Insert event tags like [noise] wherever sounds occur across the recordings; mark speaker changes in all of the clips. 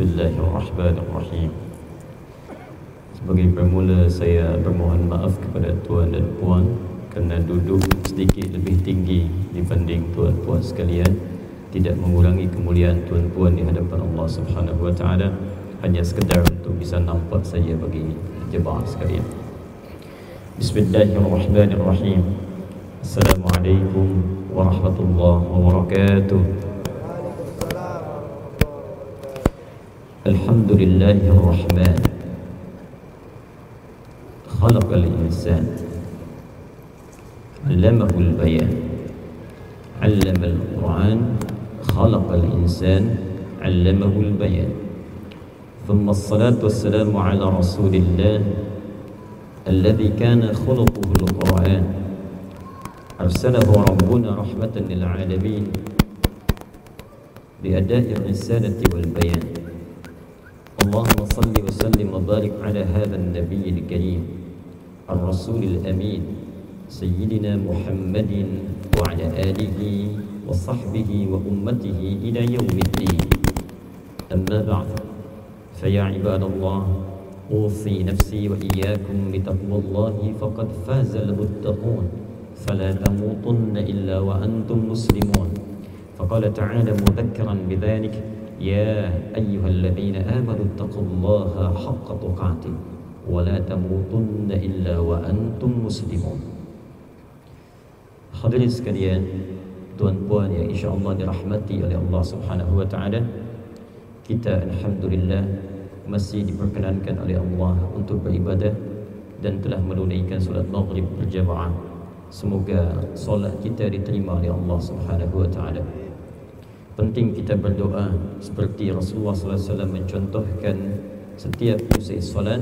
Speaker 1: Bismillahirrahmanirrahim. Sebagai permula saya bermohon maaf kepada tuan dan puan Kerana duduk sedikit lebih tinggi dibanding tuan puan sekalian. Tidak mengurangi kemuliaan tuan puan di hadapan Allah Subhanahu Wa Taala Hanya sekedar untuk bisa nampak saja bagi jemaah sekalian. Bismillahirrahmanirrahim. Assalamualaikum warahmatullahi wabarakatuh الحمد لله الرحمن. خلق الإنسان. علمه البيان. علم القرآن. خلق الإنسان. علمه البيان. ثم الصلاة والسلام على رسول الله الذي كان خلقه القرآن. أرسله ربنا رحمة للعالمين. بأداء الرسالة والبيان. اللهم صل وسلم وبارك على هذا النبي الكريم الرسول الأمين سيدنا محمد وعلى آله وصحبه وأمته إلى يوم الدين. أما بعد فيا عباد الله أوصي نفسي وإياكم بتقوى الله فقد فاز المتقون فلا تموتن إلا وأنتم مسلمون. فقال تعالى مذكرا بذلك يا أيها الذين آمنوا اتقوا الله حق تقاته ولا تموتن إلا وأنتم مسلمون Hadirin sekalian, tuan puan yang insya-Allah dirahmati oleh Allah Subhanahu wa taala. Kita alhamdulillah masih diperkenankan oleh Allah untuk beribadah dan telah menunaikan solat maghrib berjamaah. Semoga solat kita diterima oleh Allah Subhanahu wa taala penting kita berdoa seperti Rasulullah sallallahu alaihi wasallam mencontohkan setiap usai solat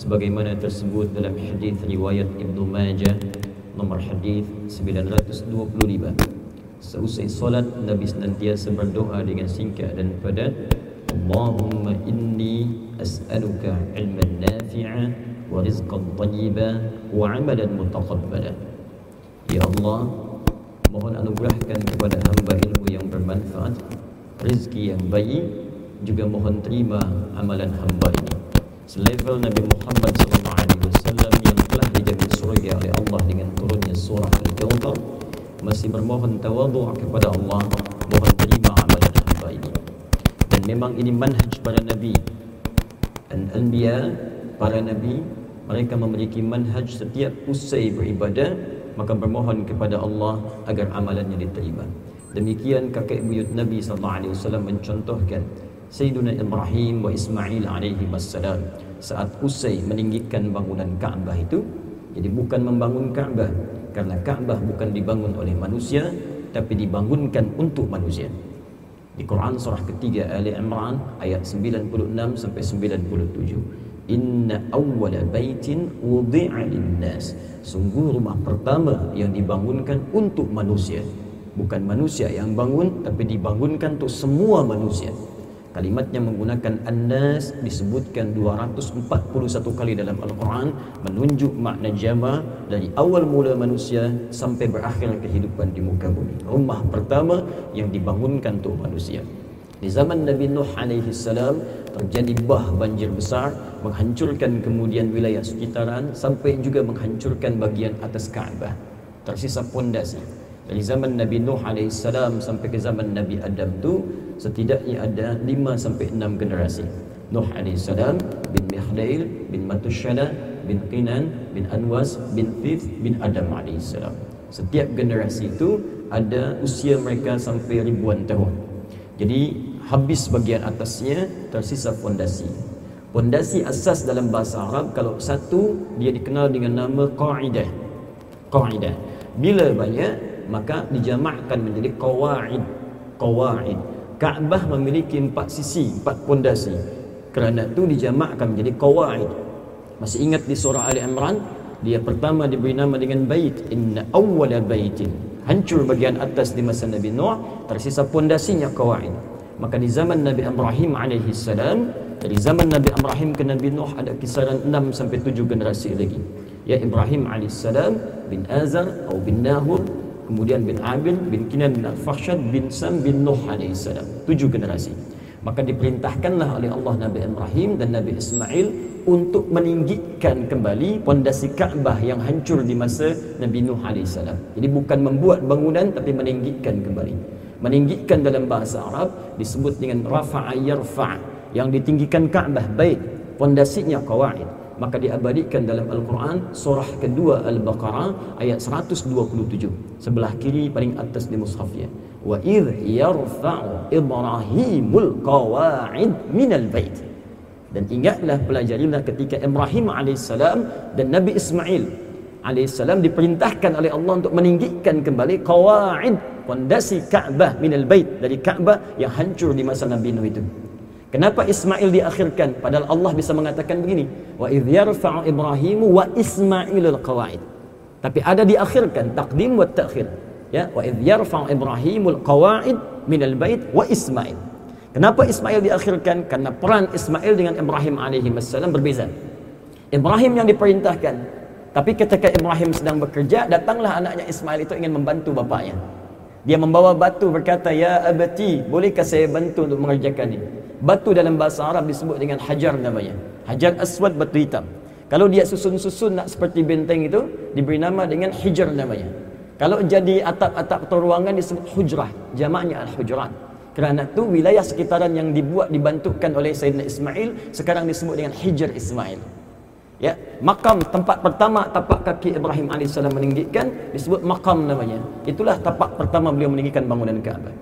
Speaker 1: sebagaimana tersebut dalam hadis riwayat Ibnu Majah nomor hadis 925 seusai solat Nabi senantiasa berdoa dengan singkat dan padat Allahumma inni as'aluka ilman nafi'a wa rizqan tayyiba wa amalan mutaqabbala. Ya Allah mohon anugerahkan kepada hamba ilmu yang bermanfaat rezeki yang baik juga mohon terima amalan hamba ini. Selevel Nabi Muhammad SAW yang telah dijamin surga oleh Allah dengan turunnya surah Al-Kawthar masih bermohon tawadhu kepada Allah mohon terima amalan hamba ini. Dan memang ini manhaj para nabi. Dan anbiya para nabi mereka memiliki manhaj setiap usai beribadah maka bermohon kepada Allah agar amalannya diterima. Demikian kakek buyut Nabi sallallahu alaihi wasallam mencontohkan Sayyiduna Ibrahim wa Ismail alaihi wassalam saat usai meninggikan bangunan Kaabah itu jadi bukan membangun Kaabah karena Kaabah bukan dibangun oleh manusia tapi dibangunkan untuk manusia. Di Quran surah ketiga Ali Imran ayat 96 sampai 97. Inna awwala baitin wudi'a linnas. Sungguh rumah pertama yang dibangunkan untuk manusia. Bukan manusia yang bangun tapi dibangunkan untuk semua manusia. Kalimatnya menggunakan annas disebutkan 241 kali dalam Al-Quran menunjuk makna jama dari awal mula manusia sampai berakhir kehidupan di muka bumi. Rumah pertama yang dibangunkan untuk manusia. Di zaman Nabi Nuh alaihi salam terjadi bah banjir besar menghancurkan kemudian wilayah sekitaran sampai juga menghancurkan bagian atas Kaabah. Tersisa pondasi. Dari zaman Nabi Nuh alaihi salam sampai ke zaman Nabi Adam tu setidaknya ada 5 sampai 6 generasi. Nuh alaihi salam bin Mihlail bin Matushala bin Qinan bin Anwas bin Thith bin Adam alaihi salam. Setiap generasi itu ada usia mereka sampai ribuan tahun. Jadi habis bagian atasnya tersisa fondasi. Fondasi asas dalam bahasa Arab kalau satu dia dikenal dengan nama qaidah. Qaidah. Bila banyak maka dijamakkan menjadi qawaid. Qawaid. Kaabah memiliki empat sisi, empat fondasi. Kerana itu dijamakkan menjadi qawaid. Masih ingat di surah Ali Imran dia pertama diberi nama dengan bait inna awwala baitin hancur bagian atas di masa Nabi Nuh tersisa pondasinya qawaid maka di zaman Nabi Ibrahim alaihi salam dari zaman Nabi Ibrahim ke Nabi Nuh ada kisaran 6 sampai 7 generasi lagi. Ya Ibrahim alaihi salam bin Azar atau bin Nahur kemudian bin Abil bin Kinan bin Al-Fakhshad bin Sam bin Nuh alaihi salam. Tujuh generasi Maka diperintahkanlah oleh Allah Nabi Ibrahim dan Nabi Ismail untuk meninggikan kembali pondasi Kaabah yang hancur di masa Nabi Nuh AS. Jadi bukan membuat bangunan tapi meninggikan kembali. Meninggikan dalam bahasa Arab disebut dengan rafa'a yarfa' yang ditinggikan Kaabah baik pondasinya qawaid maka diabadikan dalam Al-Quran surah kedua Al-Baqarah ayat 127 sebelah kiri paling atas di mushafnya wa idh yarfa'u ibrahimul qawa'id minal bait dan ingatlah pelajarilah ketika Ibrahim AS dan Nabi Ismail AS diperintahkan oleh Allah untuk meninggikan kembali qawa'id pondasi Kaabah minal bait dari Kaabah yang hancur di masa Nabi Nuh itu Kenapa Ismail diakhirkan? Padahal Allah bisa mengatakan begini, wa idh yarfa'u Ibrahim wa Ismailul qawaid. Tapi ada diakhirkan takdim wa ta'khir. Ya, wa idh yarfa'u Ibrahimul qawaid minal bait wa Ismail. Kenapa Ismail diakhirkan? Karena peran Ismail dengan Ibrahim alaihi wasallam berbeza. Ibrahim yang diperintahkan. Tapi ketika Ibrahim sedang bekerja, datanglah anaknya Ismail itu ingin membantu bapaknya. Dia membawa batu berkata, "Ya abati, bolehkah saya bantu untuk mengerjakan ini?" Batu dalam bahasa Arab disebut dengan hajar namanya. Hajar aswad batu hitam. Kalau dia susun-susun nak seperti benteng itu, diberi nama dengan hijar namanya. Kalau jadi atap-atap atau ruangan disebut hujrah. Jamaknya al-hujrat. Kerana itu wilayah sekitaran yang dibuat dibantukan oleh Sayyidina Ismail sekarang disebut dengan Hijr Ismail. Ya, makam tempat pertama tapak kaki Ibrahim AS meninggikan disebut makam namanya. Itulah tapak pertama beliau meninggikan bangunan Kaabah.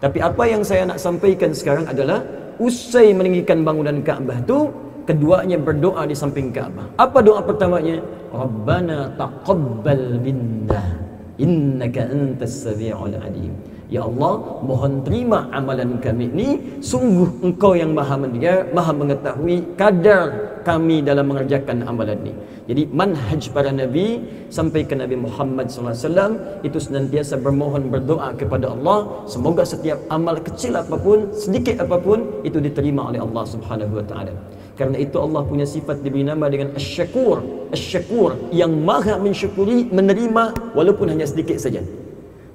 Speaker 1: Tapi apa yang saya nak sampaikan sekarang adalah usai meninggikan bangunan Kaabah tu keduanya berdoa di samping Kaabah. Apa doa pertamanya? Rabbana taqabbal minna innaka antas samiul alim. Ya Allah, mohon terima amalan kami ini. Sungguh engkau yang maha mendengar, maha mengetahui kadar kami dalam mengerjakan amalan ini. Jadi manhaj para nabi sampai ke Nabi Muhammad SAW itu senantiasa bermohon berdoa kepada Allah semoga setiap amal kecil apapun, sedikit apapun itu diterima oleh Allah Subhanahu wa taala. Karena itu Allah punya sifat diberi nama dengan Asy-Syakur, Asy-Syakur yang maha mensyukuri, menerima walaupun hanya sedikit saja.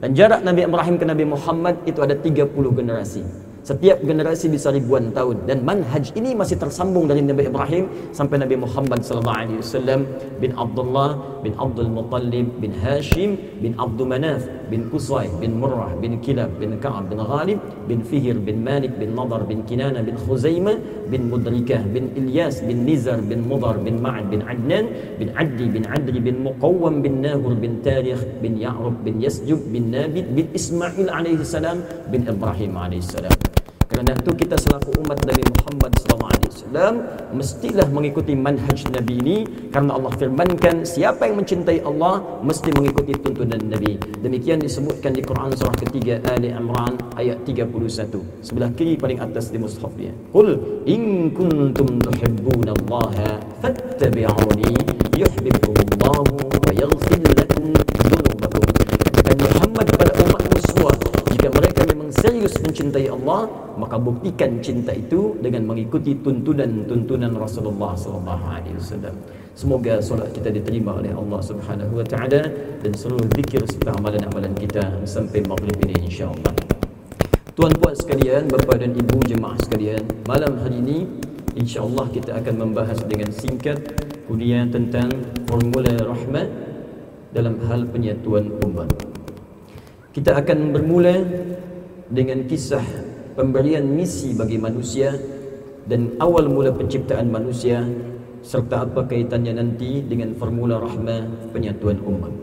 Speaker 1: Dan jarak Nabi Ibrahim ke Nabi Muhammad itu ada 30 generasi. Setiap generasi bisa ribuan tahun. Dan manhaj ini masih tersambung dari Nabi Ibrahim sampai Nabi Muhammad sallallahu alaihi wasallam. Bin Abdullah bin Abdul Muttalib bin Hashim bin Abdul Manaf bin Qusay bin Murrah bin Kilab bin Ka'ab bin Ghalib bin Fihir bin Malik bin Nadar bin Kinana bin Khuzaimah bin Mudrikah bin Ilyas bin Nizar bin Mudar bin Ma'ad bin Adnan bin Addi bin Adri bin Muqawwam bin Nahur bin Tarikh bin Ya'rub bin Yasjub bin Nabit bin Ismail alaihi salam bin Ibrahim alaihi salam kerana itu kita selaku umat Nabi Muhammad SAW mestilah mengikuti manhaj Nabi ini karena Allah firmankan siapa yang mencintai Allah mesti mengikuti tuntunan Nabi. Demikian disebutkan di Quran surah ketiga Ali Imran ayat 31. Sebelah kiri paling atas di mushafnya. Qul in kuntum tuhibbuna Allah fattabi'uni yuhibbukumullahu wa yaghfir lakum dhunubakum. Katakan Muhammad kepada umatmu semua jika mereka memang serius mencintai Allah maka buktikan cinta itu dengan mengikuti tuntunan-tuntunan Rasulullah sallallahu alaihi wasallam. Semoga solat kita diterima oleh Allah Subhanahu wa taala dan seluruh zikir serta amalan-amalan kita sampai maghrib ini insya-Allah. Tuan puan sekalian, bapa dan ibu jemaah sekalian, malam hari ini insya-Allah kita akan membahas dengan singkat kuliah tentang formula rahmat dalam hal penyatuan umat. Kita akan bermula dengan kisah pemberian misi bagi manusia dan awal mula penciptaan manusia serta apa kaitannya nanti dengan formula rahmah penyatuan umat.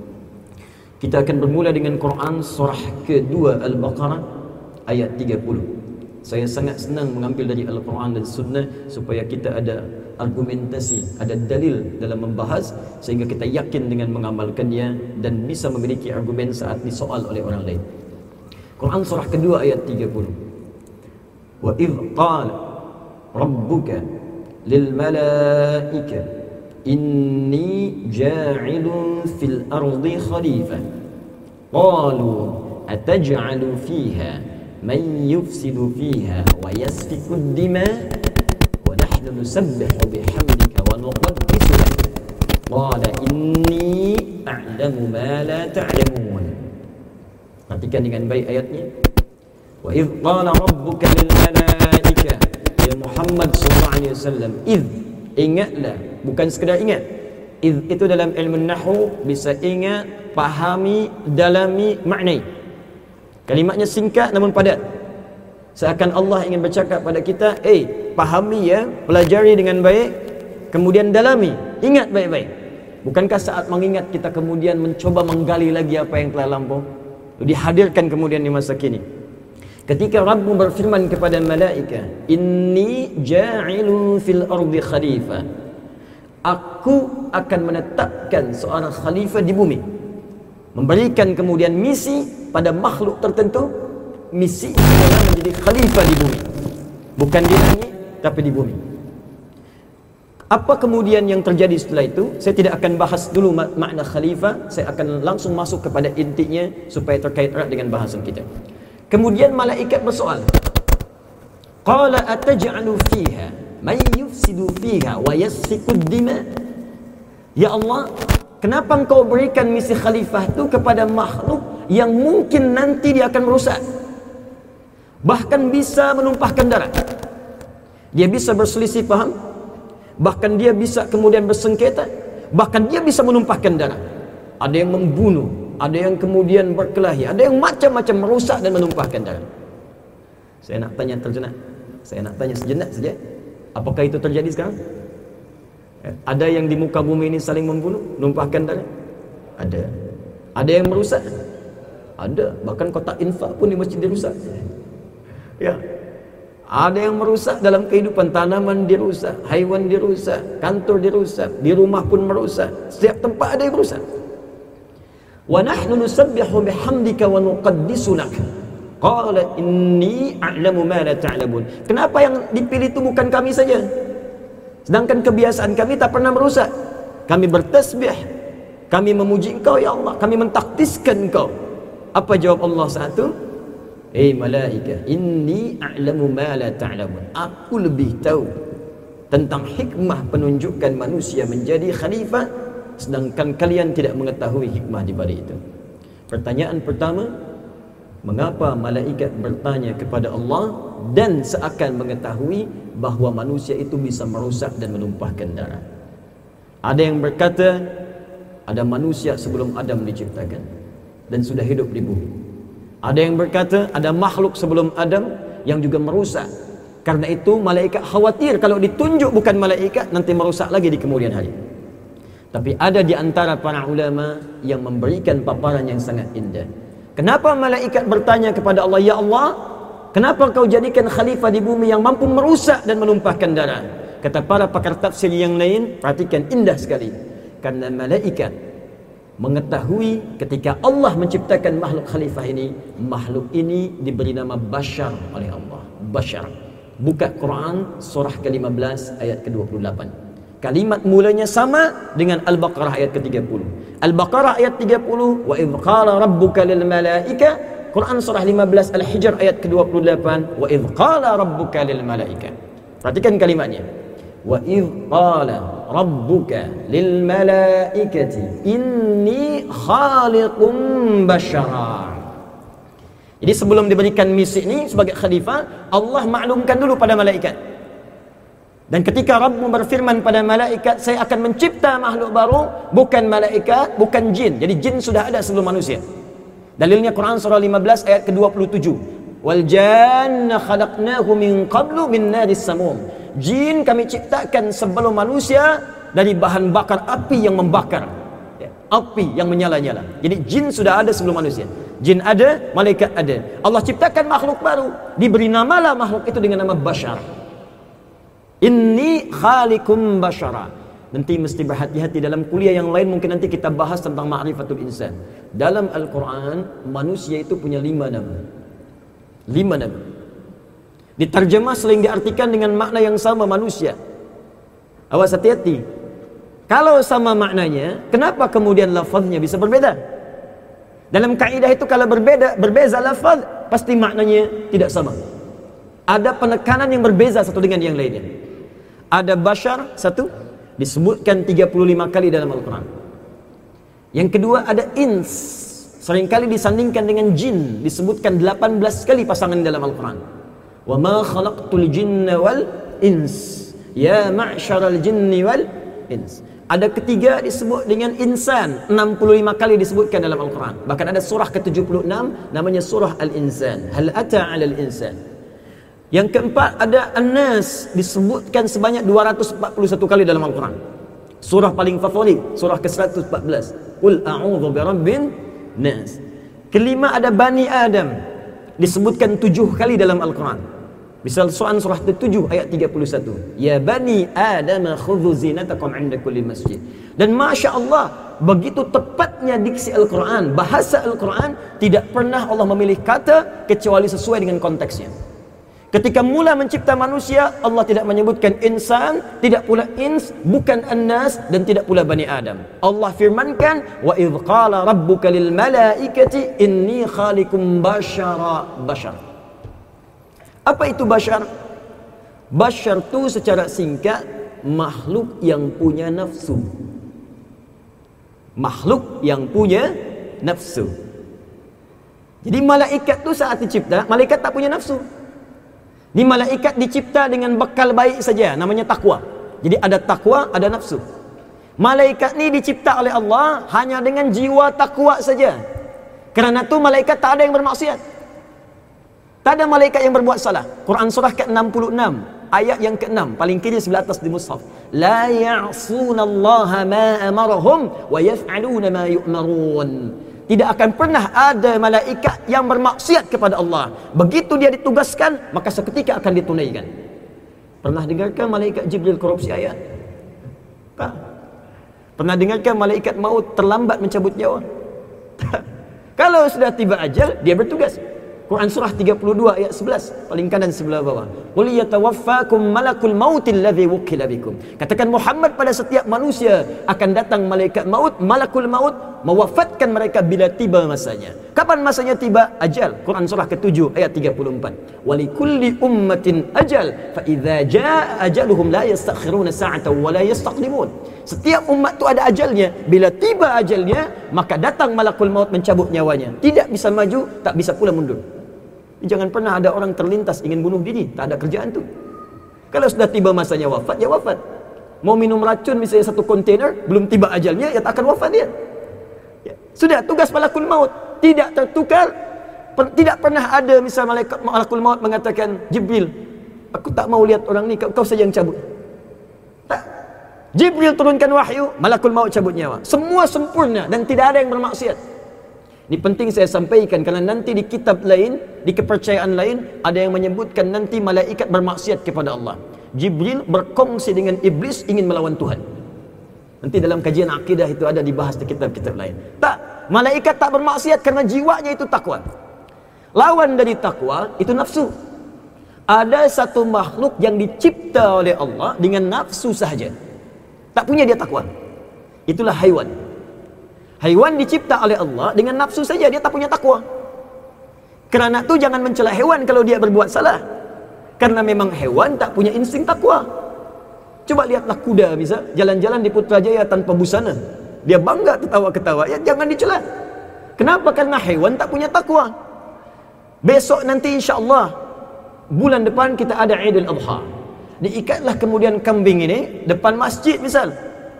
Speaker 1: Kita akan bermula dengan Quran surah kedua Al-Baqarah ayat 30. Saya sangat senang mengambil dari Al-Quran dan Sunnah supaya kita ada argumentasi, ada dalil dalam membahas sehingga kita yakin dengan mengamalkannya dan bisa memiliki argumen saat disoal oleh orang lain. Quran surah kedua ayat 30. وإذ قال ربك للملائكة إني جاعل في الأرض خليفة قالوا أتجعل فيها من يفسد فيها ويسفك الدماء ونحن نسبح بحمدك ونقدس لك قال إني أعلم ما لا تعلمون Perhatikan dengan baik ayatnya. Wa idh qala rabbuka lil malaika ya Muhammad sallallahu alaihi wasallam idh ingatlah bukan sekadar ingat. Idh itu dalam ilmu nahwu bisa ingat, pahami, dalami makna. Kalimatnya singkat namun padat. Seakan Allah ingin bercakap pada kita, eh, pahami ya, pelajari dengan baik, kemudian dalami, ingat baik-baik. Bukankah saat mengingat kita kemudian mencoba menggali lagi apa yang telah lampau? Dihadirkan kemudian di masa kini. Ketika Rabbu berfirman kepada malaikat inni ja'ilu fil ardi khalifah aku akan menetapkan seorang khalifah di bumi. Memberikan kemudian misi pada makhluk tertentu misi adalah menjadi khalifah di bumi. Bukan di langit tapi di bumi apa kemudian yang terjadi setelah itu? Saya tidak akan bahas dulu mak makna khalifah. Saya akan langsung masuk kepada intinya supaya terkait erat dengan bahasan kita. Kemudian malaikat bersoal. Qala ataj'alu fiha? May yufsidu fiha wa yasfiku dima? Ya Allah kenapa engkau berikan misi khalifah itu kepada makhluk yang mungkin nanti dia akan merusak? Bahkan bisa menumpahkan darah. Dia bisa berselisih paham bahkan dia bisa kemudian bersengketa. Bahkan dia bisa menumpahkan darah. Ada yang membunuh ada yang kemudian berkelahi ada yang macam-macam merusak dan menumpahkan darah. Saya nak tanya terjenak. Saya nak tanya sejenak saja. Apakah itu terjadi sekarang? Eh, ada yang di muka bumi ini saling membunuh menumpahkan darah? Ada. Ada yang merusak? Ada. Bahkan kotak infak pun di masjid dirusak. Ya. Ada yang merusak dalam kehidupan tanaman dirusak, haiwan dirusak, kantor dirusak, di rumah pun merusak. Setiap tempat ada yang merusak. Wa nahnu nusabbihu bihamdika wa nuqaddisu lak. Qala inni a'lamu ma la ta'lamun. Kenapa yang dipilih itu bukan kami saja? Sedangkan kebiasaan kami tak pernah merusak. Kami bertasbih, kami memuji Engkau ya Allah, kami mentaktiskan Engkau. Apa jawab Allah saat itu? Eh malaikat, inni a'lamu ma la ta'lamun. Aku lebih tahu tentang hikmah penunjukan manusia menjadi khalifah sedangkan kalian tidak mengetahui hikmah di balik itu. Pertanyaan pertama, mengapa malaikat bertanya kepada Allah dan seakan mengetahui bahawa manusia itu bisa merusak dan menumpahkan darah? Ada yang berkata ada manusia sebelum Adam diciptakan dan sudah hidup di bumi. Ada yang berkata ada makhluk sebelum Adam yang juga merusak. Karena itu malaikat khawatir kalau ditunjuk bukan malaikat nanti merusak lagi di kemudian hari. Tapi ada di antara para ulama yang memberikan paparan yang sangat indah. Kenapa malaikat bertanya kepada Allah, "Ya Allah, kenapa kau jadikan khalifah di bumi yang mampu merusak dan menumpahkan darah?" Kata para pakar tafsir yang lain, perhatikan indah sekali. Karena malaikat mengetahui ketika Allah menciptakan makhluk khalifah ini makhluk ini diberi nama bashar oleh Allah. Bashar. Buka Quran surah ke-15 ayat ke-28 kalimat mulanya sama dengan Al-Baqarah ayat ke-30 Al-Baqarah ayat 30 wa idh qala rabbuka lil malaika Quran surah 15 Al-Hijr ayat ke-28 wa idh qala rabbuka lil malaika perhatikan kalimatnya wa idh qala rabbuka lil malaikati inni khaliqum bashara. Jadi sebelum diberikan misi ini sebagai khalifah Allah maklumkan dulu pada malaikat. Dan ketika Rabbu berfirman pada malaikat saya akan mencipta makhluk baru bukan malaikat bukan jin. Jadi jin sudah ada sebelum manusia. Dalilnya Quran surah 15 ayat ke-27 wal janna khalaqnahu min qablu min naris samum jin kami ciptakan sebelum manusia dari bahan bakar api yang membakar. Ya, api yang menyala-nyala. Jadi jin sudah ada sebelum manusia. Jin ada malaikat ada. Allah ciptakan makhluk baru. Diberi namalah makhluk itu dengan nama bashar. Inni khalikum bashara. Nanti mesti berhati-hati dalam kuliah yang lain mungkin nanti kita bahas tentang ma'rifatul insan. Dalam Al-Quran manusia itu punya lima nama. Lima nama Diterjemah sering diartikan dengan makna yang sama manusia. Awas hati-hati. Kalau sama maknanya, kenapa kemudian lafaznya bisa berbeda? Dalam kaidah itu kalau berbeda, berbeza lafaz, pasti maknanya tidak sama. Ada penekanan yang berbeza satu dengan yang lainnya. Ada bashar satu disebutkan 35 kali dalam Al-Qur'an. Yang kedua ada ins, seringkali disandingkan dengan jin, disebutkan 18 kali pasangan dalam Al-Qur'an wa ma khalaqtul jinna wal ins. Ya ma'syaral jinni wal ins. Ada ketiga disebut dengan insan. 65 kali disebutkan dalam Al-Quran. Bahkan ada surah ke-76 Namanya surah Al-Insan. Hal ata ala al-insan Yang keempat ada An-Nas Disebutkan sebanyak 241 kali dalam Al-Quran. Surah paling favorit Surah ke-114 Qul a'udhu bi rabbin nas. Kelima ada Bani Adam. Disebutkan tujuh kali dalam Al-Quran Misal soal surah 7 ayat 31. Ya bani Adam khudhu zinatakum 'inda kulli masjid. Dan masya-Allah begitu tepatnya diksi Al-Quran, bahasa Al-Quran tidak pernah Allah memilih kata kecuali sesuai dengan konteksnya. Ketika mula mencipta manusia, Allah tidak menyebutkan insan, tidak pula ins, bukan annas dan tidak pula bani Adam. Allah firmankan, "Wa idh qala rabbuka lil malaikati inni khaliqum bashara bashara." Apa itu bashar? Bashar tu secara singkat makhluk yang punya nafsu. Makhluk yang punya nafsu. Jadi malaikat tu saat dicipta, malaikat tak punya nafsu. Ni malaikat dicipta dengan bekal baik saja, namanya takwa. Jadi ada takwa, ada nafsu. Malaikat ni dicipta oleh Allah hanya dengan jiwa takwa saja. Kerana tu malaikat tak ada yang bermaksiat. Tak ada malaikat yang berbuat salah. Quran surah ke-66 ayat yang ke-6 paling kiri sebelah atas di mushaf. La ya'sunallaha ma amarahum wa yaf'aluna ma yu'marun. Tidak akan pernah ada malaikat yang bermaksiat kepada Allah. Begitu dia ditugaskan, maka seketika akan ditunaikan. Pernah dengarkan malaikat Jibril korupsi ayat? Tak. Pernah dengarkan malaikat maut terlambat mencabut nyawa? Tak. [laughs] Kalau sudah tiba ajal, dia bertugas. Quran surah 32 ayat 11 paling kanan sebelah bawah. Qul yatawaffakum malakul maut alladhi wukila bikum. Katakan Muhammad pada setiap manusia akan datang malaikat maut, malakul maut mewafatkan mereka bila tiba masanya. Kapan masanya tiba? Ajal. Quran surah ke-7 ayat 34. Walikulli ummatin ajal fa idza jaa ajaluhum la yastakhiruna sa'atan wa la yastaqdimun. Setiap umat tu ada ajalnya. Bila tiba ajalnya, maka datang malakul maut mencabut nyawanya. Tidak bisa maju, tak bisa pula mundur. Jangan pernah ada orang terlintas ingin bunuh diri. Tak ada kerjaan tu. Kalau sudah tiba masanya wafat, ya wafat. Mau minum racun misalnya satu kontainer, belum tiba ajalnya, ya tak akan wafat dia. Ya. Sudah tugas malakul maut. Tidak tertukar. Per, tidak pernah ada misal malaikat malakul maut mengatakan, Jibril, aku tak mau lihat orang ni, kau, kau saja yang cabut. Jibril turunkan wahyu, malakul maut cabut nyawa. Semua sempurna dan tidak ada yang bermaksiat. Ini penting saya sampaikan kerana nanti di kitab lain, di kepercayaan lain ada yang menyebutkan nanti malaikat bermaksiat kepada Allah. Jibril berkongsi dengan iblis ingin melawan Tuhan. Nanti dalam kajian akidah itu ada dibahas di kitab-kitab lain. Tak, malaikat tak bermaksiat kerana jiwanya itu takwa. Lawan dari takwa itu nafsu. Ada satu makhluk yang dicipta oleh Allah dengan nafsu sahaja. Tak punya dia takwa. Itulah haiwan. Haiwan dicipta oleh Allah dengan nafsu saja dia tak punya takwa. Kerana tu jangan mencela hewan kalau dia berbuat salah. Karena memang hewan tak punya insting takwa. Coba lihatlah kuda bisa jalan-jalan di Putrajaya tanpa busana. Dia bangga ketawa-ketawa. Ya jangan dicela. Kenapa? Karena hewan tak punya takwa. Besok nanti insya-Allah bulan depan kita ada Idul Adha diikatlah kemudian kambing ini depan masjid misal.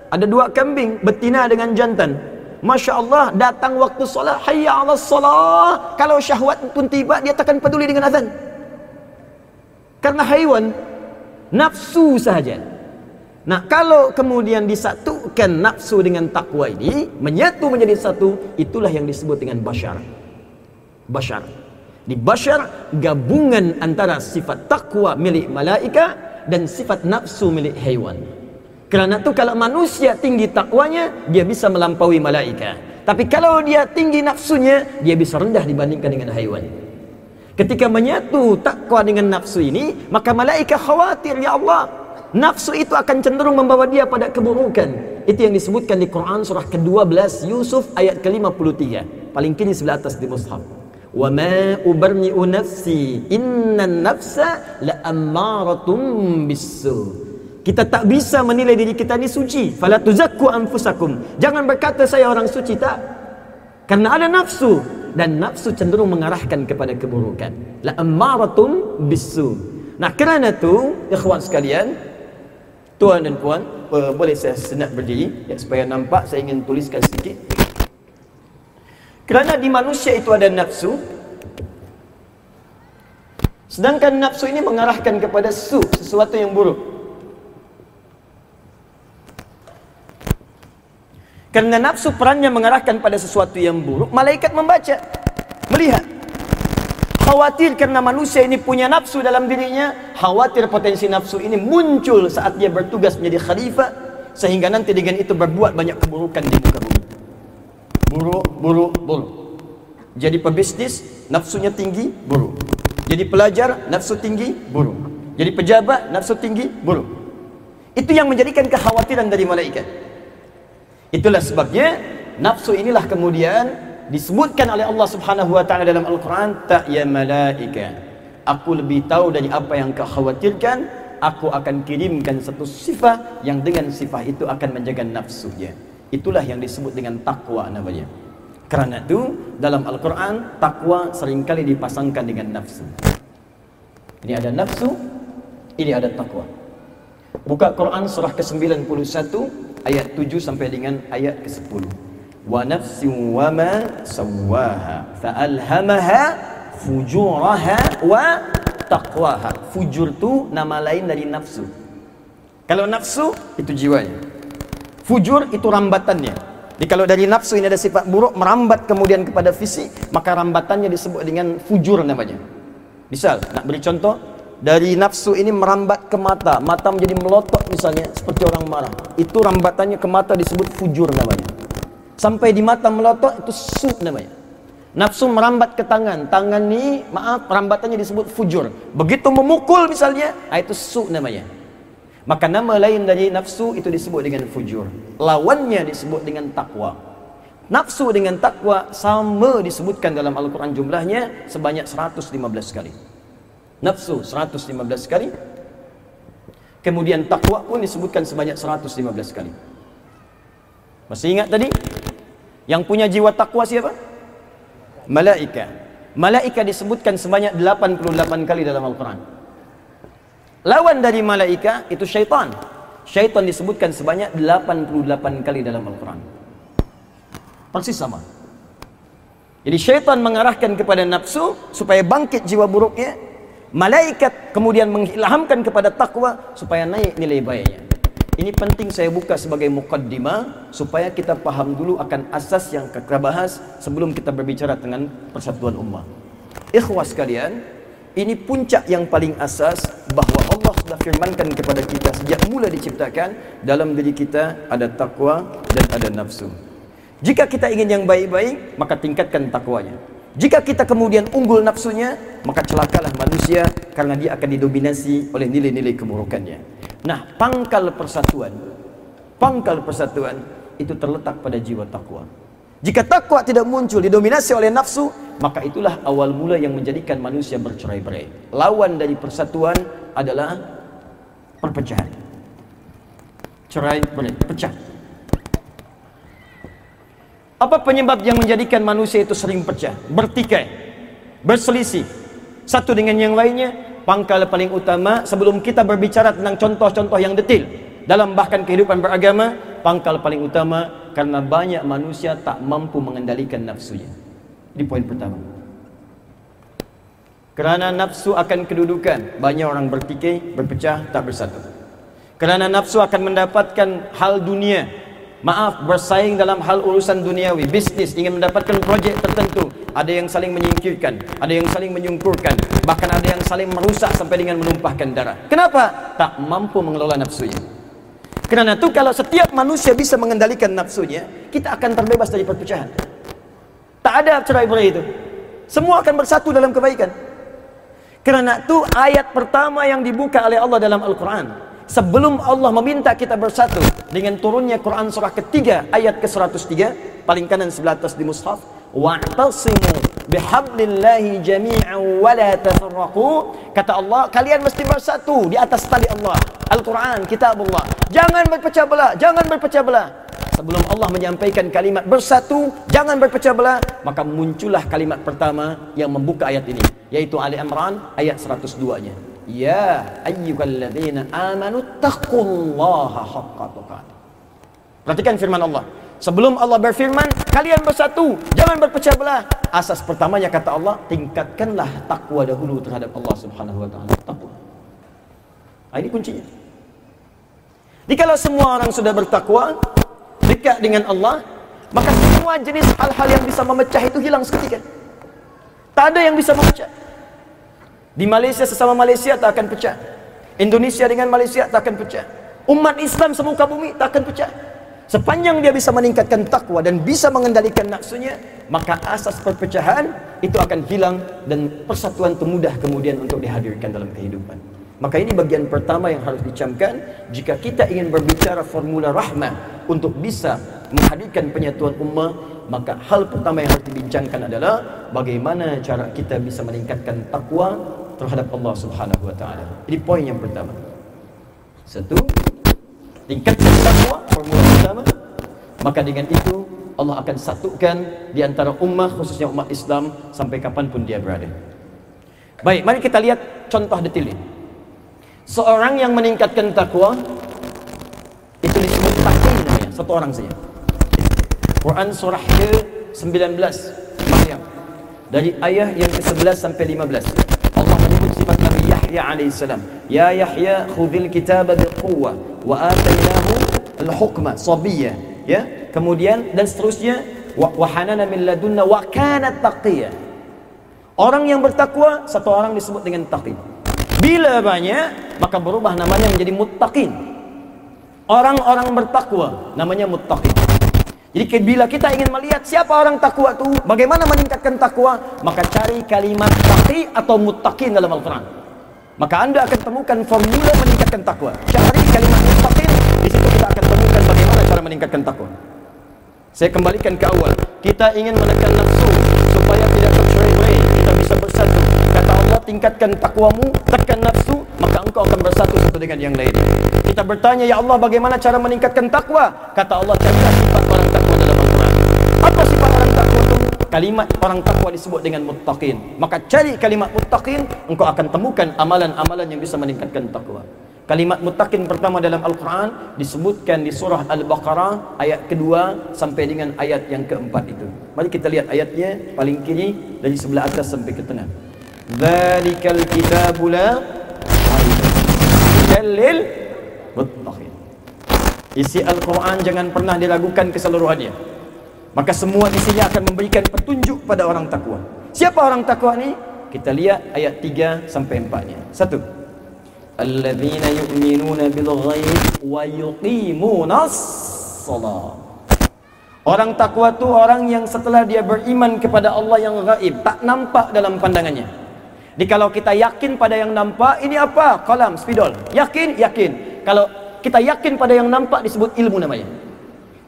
Speaker 1: Ada dua kambing betina dengan jantan. Masya Allah datang waktu solat hayya ala solat. Kalau syahwat pun tiba dia takkan peduli dengan azan. Karena haiwan nafsu sahaja. Nah kalau kemudian disatukan nafsu dengan takwa ini menyatu menjadi satu itulah yang disebut dengan bashar bashar di bashar gabungan antara sifat takwa milik malaikat dan sifat nafsu milik haiwan. Kerana tu kalau manusia tinggi takwanya, dia bisa melampaui malaikat. Tapi kalau dia tinggi nafsunya, dia bisa rendah dibandingkan dengan haiwan. Ketika menyatu takwa dengan nafsu ini, maka malaikat khawatir, Ya Allah, nafsu itu akan cenderung membawa dia pada keburukan. Itu yang disebutkan di Quran surah ke-12 Yusuf ayat ke-53. Paling kini sebelah atas di mushaf wa ma ubarni'u nafsi inna nafsa la ammaratum bisu kita tak bisa menilai diri kita ni suci. Fala tuzakku anfusakum. Jangan berkata saya orang suci tak. Karena ada nafsu. Dan nafsu cenderung mengarahkan kepada keburukan. la ammaratum bisu Nah, kerana tu, ikhwan sekalian, tuan dan puan, uh, boleh saya senap berdiri ya, supaya nampak saya ingin tuliskan sedikit. Kerana di manusia itu ada nafsu, sedangkan nafsu ini mengarahkan kepada su, sesuatu yang buruk. Kerana nafsu perannya mengarahkan pada sesuatu yang buruk, malaikat membaca, melihat. Khawatir kerana manusia ini punya nafsu dalam dirinya, khawatir potensi nafsu ini muncul saat dia bertugas menjadi khalifah, sehingga nanti dengan itu berbuat banyak keburukan di muka. Buruk, buruk, buruk. Jadi pebisnis, nafsunya tinggi, buruk. Jadi pelajar, nafsu tinggi, buruk. Jadi pejabat, nafsu tinggi, buruk. Itu yang menjadikan kekhawatiran dari malaikat. Itulah sebabnya nafsu inilah kemudian disebutkan oleh Allah Subhanahu wa taala dalam Al-Quran tak ya malaika aku lebih tahu dari apa yang kau khawatirkan aku akan kirimkan satu sifat yang dengan sifat itu akan menjaga nafsunya itulah yang disebut dengan takwa namanya. Kerana itu dalam Al-Quran takwa seringkali dipasangkan dengan nafsu. Ini ada nafsu ini ada takwa buka Quran surah ke-91 ayat 7 sampai dengan ayat ke-10 wa nafsin wa ma sawaha fa alhamaha fujuraha wa taqwaha. Fujur tu nama lain dari nafsu. Kalau nafsu itu jiwanya fujur itu rambatannya. Jadi kalau dari nafsu ini ada sifat buruk merambat kemudian kepada fisik maka rambatannya disebut dengan fujur namanya. Misal nak beri contoh dari nafsu ini merambat ke mata. Mata menjadi melotot misalnya seperti orang marah. Itu rambatannya ke mata disebut fujur namanya. Sampai di mata melotot itu su namanya. Nafsu merambat ke tangan. Tangan ni maaf rambatannya disebut fujur. Begitu memukul misalnya ah, itu su namanya maka nama lain dari nafsu itu disebut dengan fujur. Lawannya disebut dengan takwa nafsu dengan takwa sama disebutkan dalam Al-Quran jumlahnya sebanyak 115 kali. Nafsu 115 kali. Kemudian takwa pun disebutkan sebanyak 115 kali. Masih ingat tadi? Yang punya jiwa takwa siapa? Malaika. Malaika disebutkan sebanyak 88 kali dalam Al-Quran lawan dari malaika itu syaitan. Syaitan disebutkan sebanyak 88 kali dalam Al-Quran. Persis sama. Jadi syaitan mengarahkan kepada nafsu supaya bangkit jiwa buruknya. Malaikat kemudian mengilhamkan kepada takwa supaya naik nilai baiknya. Ini penting saya buka sebagai mukaddimah supaya kita paham dulu akan asas yang kita bahas sebelum kita berbicara dengan persatuan ummah. Ikhwas sekalian ini puncak yang paling asas bahawa Allah sudah firmankan kepada kita sejak mula diciptakan dalam diri kita ada takwa dan ada nafsu jika kita ingin yang baik-baik maka tingkatkan takwanya jika kita kemudian unggul nafsunya, maka celakalah manusia karena dia akan didominasi oleh nilai-nilai keburukannya. Nah, pangkal persatuan, pangkal persatuan itu terletak pada jiwa takwa. Jika takwa tidak muncul didominasi oleh nafsu, maka itulah awal mula yang menjadikan manusia bercerai-berai. Lawan dari persatuan adalah perpecahan. Cerai-berai, pecah. Apa penyebab yang menjadikan manusia itu sering pecah, bertikai, berselisih satu dengan yang lainnya? Pangkal paling utama sebelum kita berbicara tentang contoh-contoh yang detil dalam bahkan kehidupan beragama, pangkal paling utama karena banyak manusia tak mampu mengendalikan nafsunya. Di poin pertama. Kerana nafsu akan kedudukan, banyak orang bertikai, berpecah, tak bersatu. Kerana nafsu akan mendapatkan hal dunia, Maaf bersaing dalam hal urusan duniawi, bisnis ingin mendapatkan projek tertentu, ada yang saling menyingkirkan, ada yang saling menyungkurkan, bahkan ada yang saling merusak sampai dengan menumpahkan darah. Kenapa? Tak mampu mengelola nafsunya. Kerana itu kalau setiap manusia bisa mengendalikan nafsunya, kita akan terbebas dari perpecahan. Tak ada cerai berai itu. Semua akan bersatu dalam kebaikan. Kerana itu ayat pertama yang dibuka oleh Allah dalam Al-Quran sebelum Allah meminta kita bersatu dengan turunnya Quran surah ketiga ayat ke-103 paling kanan sebelah atas di mushaf wa'tasimu bihablillahi jami'an wa la tafarraqu. Kata Allah kalian mesti bersatu di atas tali Allah. Al-Quran kitab Allah jangan berpecah belah jangan berpecah belah. Sebelum Allah menyampaikan kalimat bersatu jangan berpecah belah maka muncullah kalimat pertama yang membuka ayat ini yaitu Ali Imran ayat 102 nya Ya ayyuhalladzina amanu taqullaha haqqa tuqatih. Perhatikan firman Allah. Sebelum Allah berfirman, kalian bersatu, jangan berpecah belah. Asas pertamanya kata Allah, tingkatkanlah takwa dahulu terhadap Allah Subhanahu wa taala. Takwa. Ah, ini kuncinya. Jadi kalau semua orang sudah bertakwa, dekat dengan Allah, maka semua jenis hal-hal yang bisa memecah itu hilang seketika. Tak ada yang bisa memecah. Di Malaysia sesama Malaysia tak akan pecah. Indonesia dengan Malaysia tak akan pecah. Umat Islam semuka bumi tak akan pecah. Sepanjang dia bisa meningkatkan takwa dan bisa mengendalikan nafsunya, maka asas perpecahan itu akan hilang dan persatuan itu mudah kemudian untuk dihadirkan dalam kehidupan. Maka ini bagian pertama yang harus dicamkan jika kita ingin berbicara formula rahmah untuk bisa menghadirkan penyatuan ummah, maka hal pertama yang harus dibincangkan adalah bagaimana cara kita bisa meningkatkan takwa terhadap Allah Subhanahu wa taala. Ini poin yang pertama. Satu, tingkatkan takwa formula pertama. Maka dengan itu Allah akan satukan di antara ummah khususnya umat Islam sampai kapanpun dia berada. Baik mari kita lihat contoh detil ini. Seorang yang meningkatkan takwa itu disebut takin namanya satu orang saja. Quran surah ke-19 Maryam. Dari ayat yang ke-11 sampai 15 Allah menyebut sifat Nabi Yahya alaihissalam. Ya Yahya khudhil kitaba biquwwa wa atainahu al-hukma sabiyya. Ya. Kemudian dan seterusnya wa hanana min ladunna wa kana taqiyya. Orang yang bertakwa satu orang disebut dengan taqi. Bila banyak maka berubah namanya menjadi muttaqin. Orang-orang bertakwa namanya muttaqin. Jadi bila kita ingin melihat siapa orang takwa itu, bagaimana meningkatkan takwa, maka cari kalimat taqi atau muttaqin dalam Al-Quran. Maka anda akan temukan formula meningkatkan takwa. Cari kalimat muttaqin, di situ kita akan temukan bagaimana cara meningkatkan takwa. Saya kembalikan ke awal. Kita ingin menekan nafsu supaya tidak tercerai-berai. Kita bisa bersatu. Kata Allah, tingkatkan takwamu, tekan nafsu, maka engkau akan bersatu satu dengan yang lain. Kita bertanya, Ya Allah, bagaimana cara meningkatkan takwa? Kata Allah, carilah sifat orang takwa dalam Al-Quran. Apa sifat orang takwa itu? Kalimat orang takwa disebut dengan muttaqin. Maka cari kalimat muttaqin, engkau akan temukan amalan-amalan yang bisa meningkatkan takwa. Kalimat muttaqin pertama dalam Al-Quran disebutkan di surah Al-Baqarah ayat kedua sampai dengan ayat yang keempat itu. Mari kita lihat ayatnya paling kiri dari sebelah atas sampai ke tengah. Zalikal kitabu la dalil muttaqin. Isi Al-Quran jangan pernah diragukan keseluruhannya. Maka semua isinya akan memberikan petunjuk pada orang takwa. Siapa orang takwa ni? Kita lihat ayat 3 sampai 4-nya. Satu bil ghaib wa yuqimunas salat Orang takwa tu orang yang setelah dia beriman kepada Allah yang gaib, tak nampak dalam pandangannya. Jadi kalau kita yakin pada yang nampak, ini apa? Kalam, spidol. Yakin? Yakin. Kalau kita yakin pada yang nampak disebut ilmu namanya.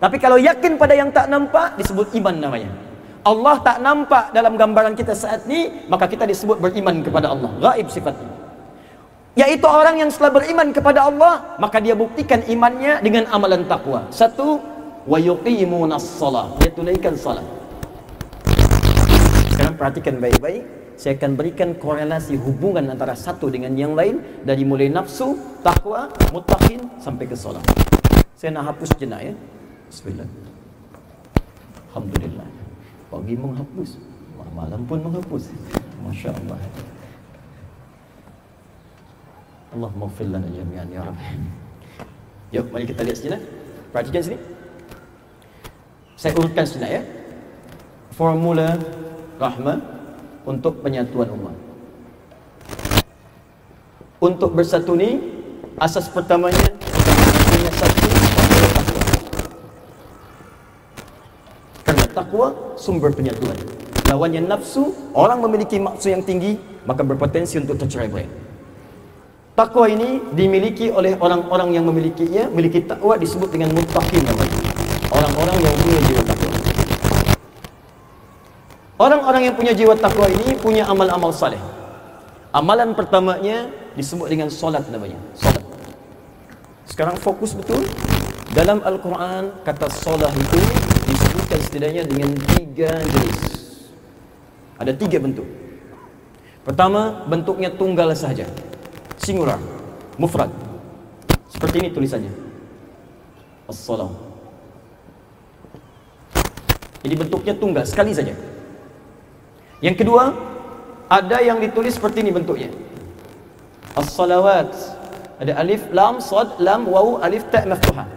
Speaker 1: Tapi kalau yakin pada yang tak nampak disebut iman namanya. Allah tak nampak dalam gambaran kita saat ini, maka kita disebut beriman kepada Allah. Gaib sifatnya yaitu orang yang setelah beriman kepada Allah maka dia buktikan imannya dengan amalan takwa satu wa yuqimunas salat dia tunaikan salat sekarang perhatikan baik-baik saya akan berikan korelasi hubungan antara satu dengan yang lain dari mulai nafsu, takwa, muttaqin sampai ke salat. Saya nak hapus jenak ya. Bismillah. Alhamdulillah. Pagi menghapus, malam pun menghapus. Masya-Allah. Allah maghfir lana jami'an ya Rabb. Jom, mari kita lihat sini. Perhatikan sini. Saya urutkan sini ya. Formula rahmah untuk penyatuan umat. Untuk bersatu ni asas pertamanya punya satu Karena takwa sumber penyatuan. Lawannya nafsu, orang memiliki maksud yang tinggi maka berpotensi untuk tercerai-berai. Takwa ini dimiliki oleh orang-orang yang memilikinya, memiliki takwa disebut dengan muttaqin namanya. Orang-orang yang punya jiwa takwa. Orang-orang yang punya jiwa takwa ini punya amal-amal saleh. Amalan pertamanya disebut dengan solat namanya. Solat. Sekarang fokus betul. Dalam Al-Quran kata solat itu disebutkan setidaknya dengan tiga jenis. Ada tiga bentuk. Pertama bentuknya tunggal sahaja. Singular. Mufrad. Seperti ini tulisannya. As-salam. Jadi bentuknya tunggal sekali saja. Yang kedua, ada yang ditulis seperti ini bentuknya. As-salawat. Ada alif, lam, sad, lam, waw, alif, ta' maftuha.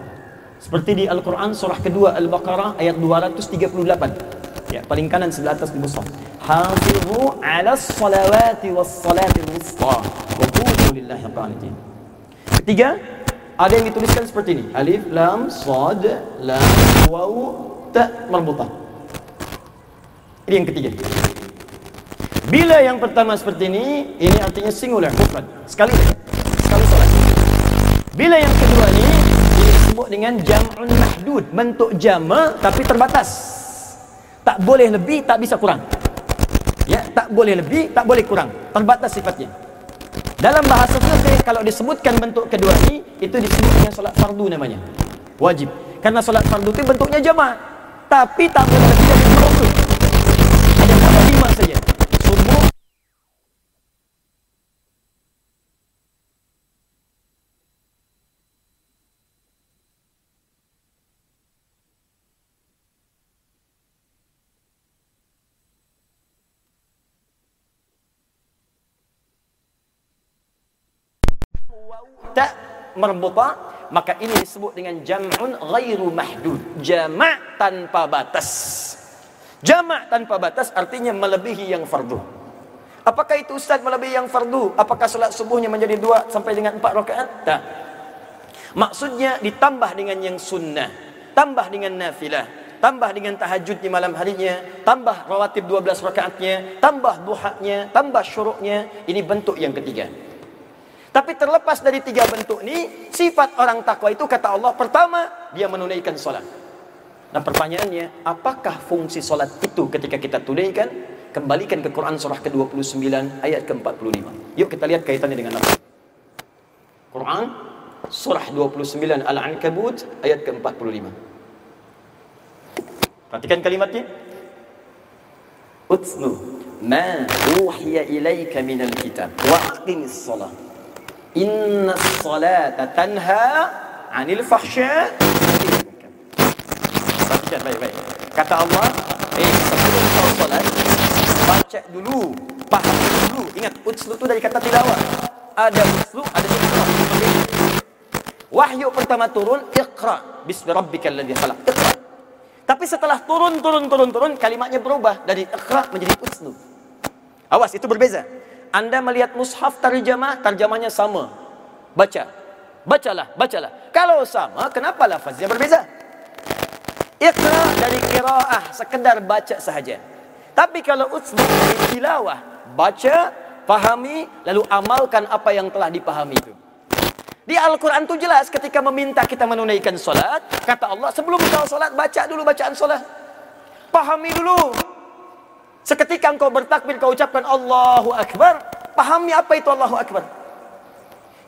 Speaker 1: Seperti di Al-Quran surah kedua Al-Baqarah ayat 238. Paling kanan sebelah atas di mushaf. Hafizu 'ala salawati was salati wusta wa qumu lillahi qanitin. Ketiga, ada yang dituliskan seperti ini. Alif, lam, sad, lam, waw, ta' marbutah. Ini yang ketiga. Bila yang pertama seperti ini, ini artinya singular, mufrad. Sekali saja. Sekali solat. Bila yang kedua ini disebut dengan jam'un mahdud, bentuk jama tapi terbatas. Tak boleh lebih, tak bisa kurang. Ya, tak boleh lebih, tak boleh kurang. Terbatas sifatnya. Dalam bahasa fikih kalau disebutkan bentuk kedua ini, itu disebut dengan solat fardu namanya. Wajib. Karena solat fardu itu bentuknya jama. Tapi tak boleh lebih dari dua Ada kata lima saja. Subuh tak merbuta maka ini disebut dengan jam'un ghairu mahdud. Jama' tanpa batas. Jama' tanpa batas artinya melebihi yang fardu. Apakah itu ustaz melebihi yang fardu? Apakah solat subuhnya menjadi dua sampai dengan empat rakaat? Tak. Maksudnya ditambah dengan yang sunnah tambah dengan nafilah tambah dengan tahajud di malam harinya tambah rawatib 12 rakaatnya tambah duhanya tambah syuruknya ini bentuk yang ketiga tapi terlepas dari tiga bentuk ini, sifat orang takwa itu kata Allah, pertama, dia menunaikan solat. Dan pertanyaannya, apakah fungsi solat itu ketika kita tunaikan? Kembalikan ke Quran surah ke-29 ayat ke-45. Yuk kita lihat kaitannya dengan apa. Quran surah 29 Al-Ankabut ayat ke-45. Perhatikan kalimatnya. Utsnu ma uhiya ilaika minal kitab wa aqimis salat. Inna salata tanha anil fahsya. Perhatikan baik-baik Kata Allah Eh sebelum kau salat Baca dulu Faham dulu. Ingat utslu tu dari kata tilawah. Ada utslu Ada tilawah. Wahyu pertama turun Iqra Bismi rabbika alladhi khalaq. Iqra. Tapi setelah turun turun turun turun Kalimatnya berubah Dari iqra menjadi utslu. Awas itu berbeza anda melihat mushaf tarjamah, tarjamahnya sama. Baca. Bacalah, bacalah. Kalau sama, kenapa lafaznya berbeza? Iqra dari qiraah, sekedar baca sahaja. Tapi kalau utsbu dari tilawah, baca, fahami, lalu amalkan apa yang telah dipahami itu. Di Al-Quran itu jelas ketika meminta kita menunaikan solat, kata Allah, sebelum kau solat, baca dulu bacaan solat. Pahami dulu. Seketika engkau bertakbir kau ucapkan Allahu Akbar, pahami apa itu Allahu Akbar.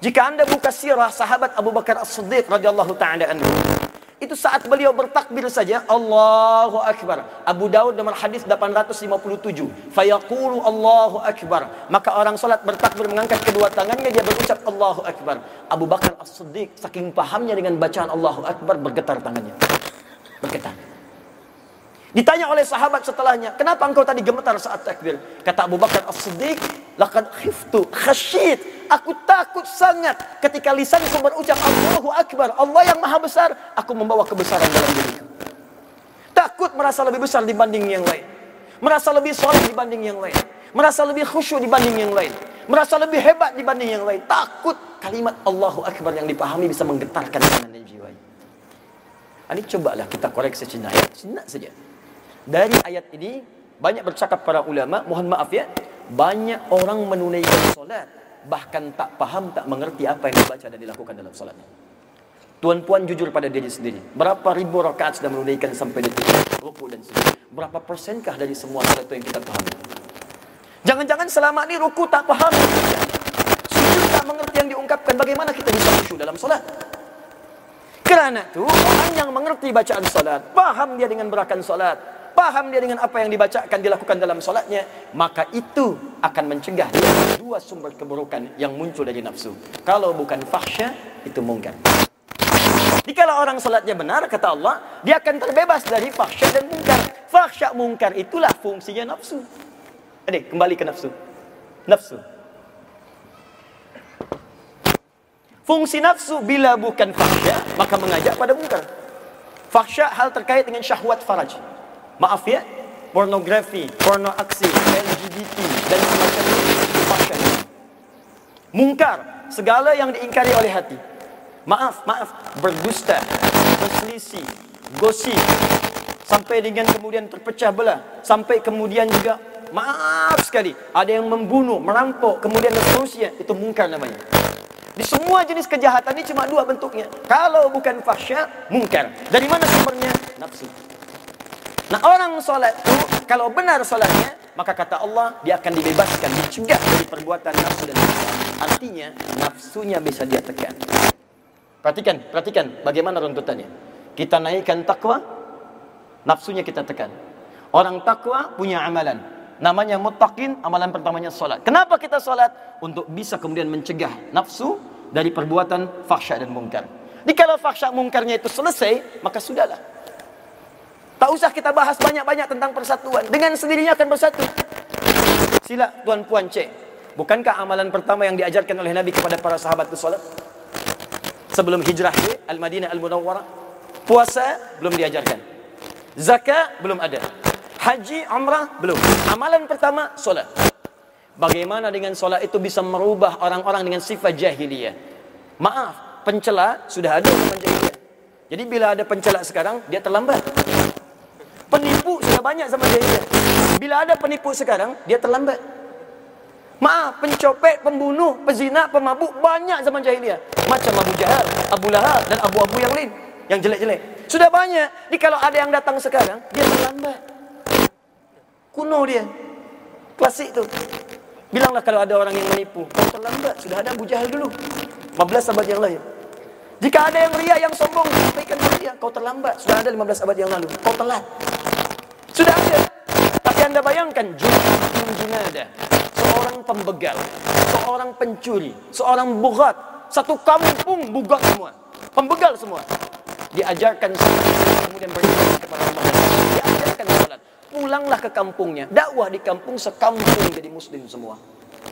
Speaker 1: Jika Anda buka sirah sahabat Abu Bakar As-Siddiq radhiyallahu taala anhu, itu saat beliau bertakbir saja Allahu Akbar. Abu Daud dalam hadis 857, fayaqulu Allahu Akbar. Maka orang salat bertakbir mengangkat kedua tangannya dia berucap Allahu Akbar. Abu Bakar As-Siddiq saking pahamnya dengan bacaan Allahu Akbar bergetar tangannya. Bergetar. Ditanya oleh sahabat setelahnya, kenapa engkau tadi gemetar saat takbir? Kata Abu Bakar As-Siddiq, laqad khiftu khasyid. Aku takut sangat ketika lisanku berucap Allahu Akbar, Allah yang maha besar, aku membawa kebesaran dalam diriku. Takut merasa lebih besar dibanding yang lain. Merasa lebih soleh dibanding yang lain. Merasa lebih khusyuk dibanding yang lain. Merasa lebih hebat dibanding yang lain. Takut kalimat Allahu Akbar yang dipahami bisa menggetarkan tangan dan jiwa. Ini cobalah kita koreksi Cina ya. Cina saja. Dari ayat ini banyak bercakap para ulama, mohon maaf ya, banyak orang menunaikan solat bahkan tak paham, tak mengerti apa yang dibaca dan dilakukan dalam solatnya. Tuan puan jujur pada diri sendiri. Berapa ribu rakaat sudah menunaikan sampai detik rukuk dan sujud? Berapa persenkah dari semua solat itu yang kita pahami? Jangan-jangan selama ini rukuk tak paham. Sujud tak mengerti yang diungkapkan. Bagaimana kita bisa khusyuk dalam solat? Kerana itu orang yang mengerti bacaan solat, paham dia dengan berakan solat, paham dia dengan apa yang dibacakan dilakukan dalam solatnya, maka itu akan mencegah dua sumber keburukan yang muncul dari nafsu. Kalau bukan fahsya, itu mungkar. Jika orang solatnya benar, kata Allah, dia akan terbebas dari fahsya dan mungkar. Fahsya mungkar itulah fungsinya nafsu. Adik, kembali ke nafsu. Nafsu. Fungsi nafsu bila bukan fahsya, maka mengajak pada mungkar. Fahsya hal terkait dengan syahwat faraj. Maaf ya, pornografi, porno aksi, LGBT dan semacamnya. Mungkar, segala yang diingkari oleh hati. Maaf, maaf, berdusta, berselisih, gosip, sampai dengan kemudian terpecah belah, sampai kemudian juga maaf sekali, ada yang membunuh, merampok, kemudian seterusnya, itu mungkar namanya. Di semua jenis kejahatan ini cuma dua bentuknya. Kalau bukan fahsyat, mungkar. Dari mana sumbernya? Nafsu. Nah orang solat itu kalau benar solatnya maka kata Allah dia akan dibebaskan dicegah dari perbuatan nafsu dan nafsu. Artinya nafsunya bisa dia tekan. Perhatikan, perhatikan bagaimana runtutannya. Kita naikkan takwa, nafsunya kita tekan. Orang takwa punya amalan. Namanya muttaqin, amalan pertamanya solat. Kenapa kita solat? Untuk bisa kemudian mencegah nafsu dari perbuatan fahsyat dan mungkar. Jadi kalau fahsyat mungkarnya itu selesai, maka sudahlah. Tak usah kita bahas banyak-banyak tentang persatuan. Dengan sendirinya akan bersatu. Sila tuan puan cek. Bukankah amalan pertama yang diajarkan oleh Nabi kepada para sahabat itu solat? Sebelum hijrah ke Al-Madinah Al-Munawwarah. Puasa belum diajarkan. Zakat belum ada. Haji, umrah belum. Amalan pertama solat. Bagaimana dengan solat itu bisa merubah orang-orang dengan sifat jahiliyah? Maaf, pencela sudah ada zaman jahiliyah. Jadi bila ada pencela sekarang, dia terlambat. Sudah banyak zaman jahiliyah. Bila ada penipu sekarang, dia terlambat. Maaf, pencopet, pembunuh, pezina, pemabuk banyak zaman jahiliyah. Macam Abu Jahal, Abu Lahab dan Abu-Abu yang lain. Yang jelek-jelek. Sudah banyak. Jadi kalau ada yang datang sekarang, dia terlambat. Kuno dia. Klasik tu. Bilanglah kalau ada orang yang menipu. Terlambat. Sudah ada Abu Jahal dulu. 15 abad yang lain. Jika ada yang riak yang sombong, sampaikan dia. Kau terlambat. Sudah ada 15 abad yang lalu. Kau telat. Sudah ada. Tapi anda bayangkan Junjun Junada. Seorang pembegal. Seorang pencuri. Seorang bugat. Satu kampung bugat semua. Pembegal semua. Diajarkan sholat. Kemudian beriman kepada Allah. Diajarkan sholat. Pulanglah ke kampungnya. Dakwah di kampung sekampung jadi muslim semua.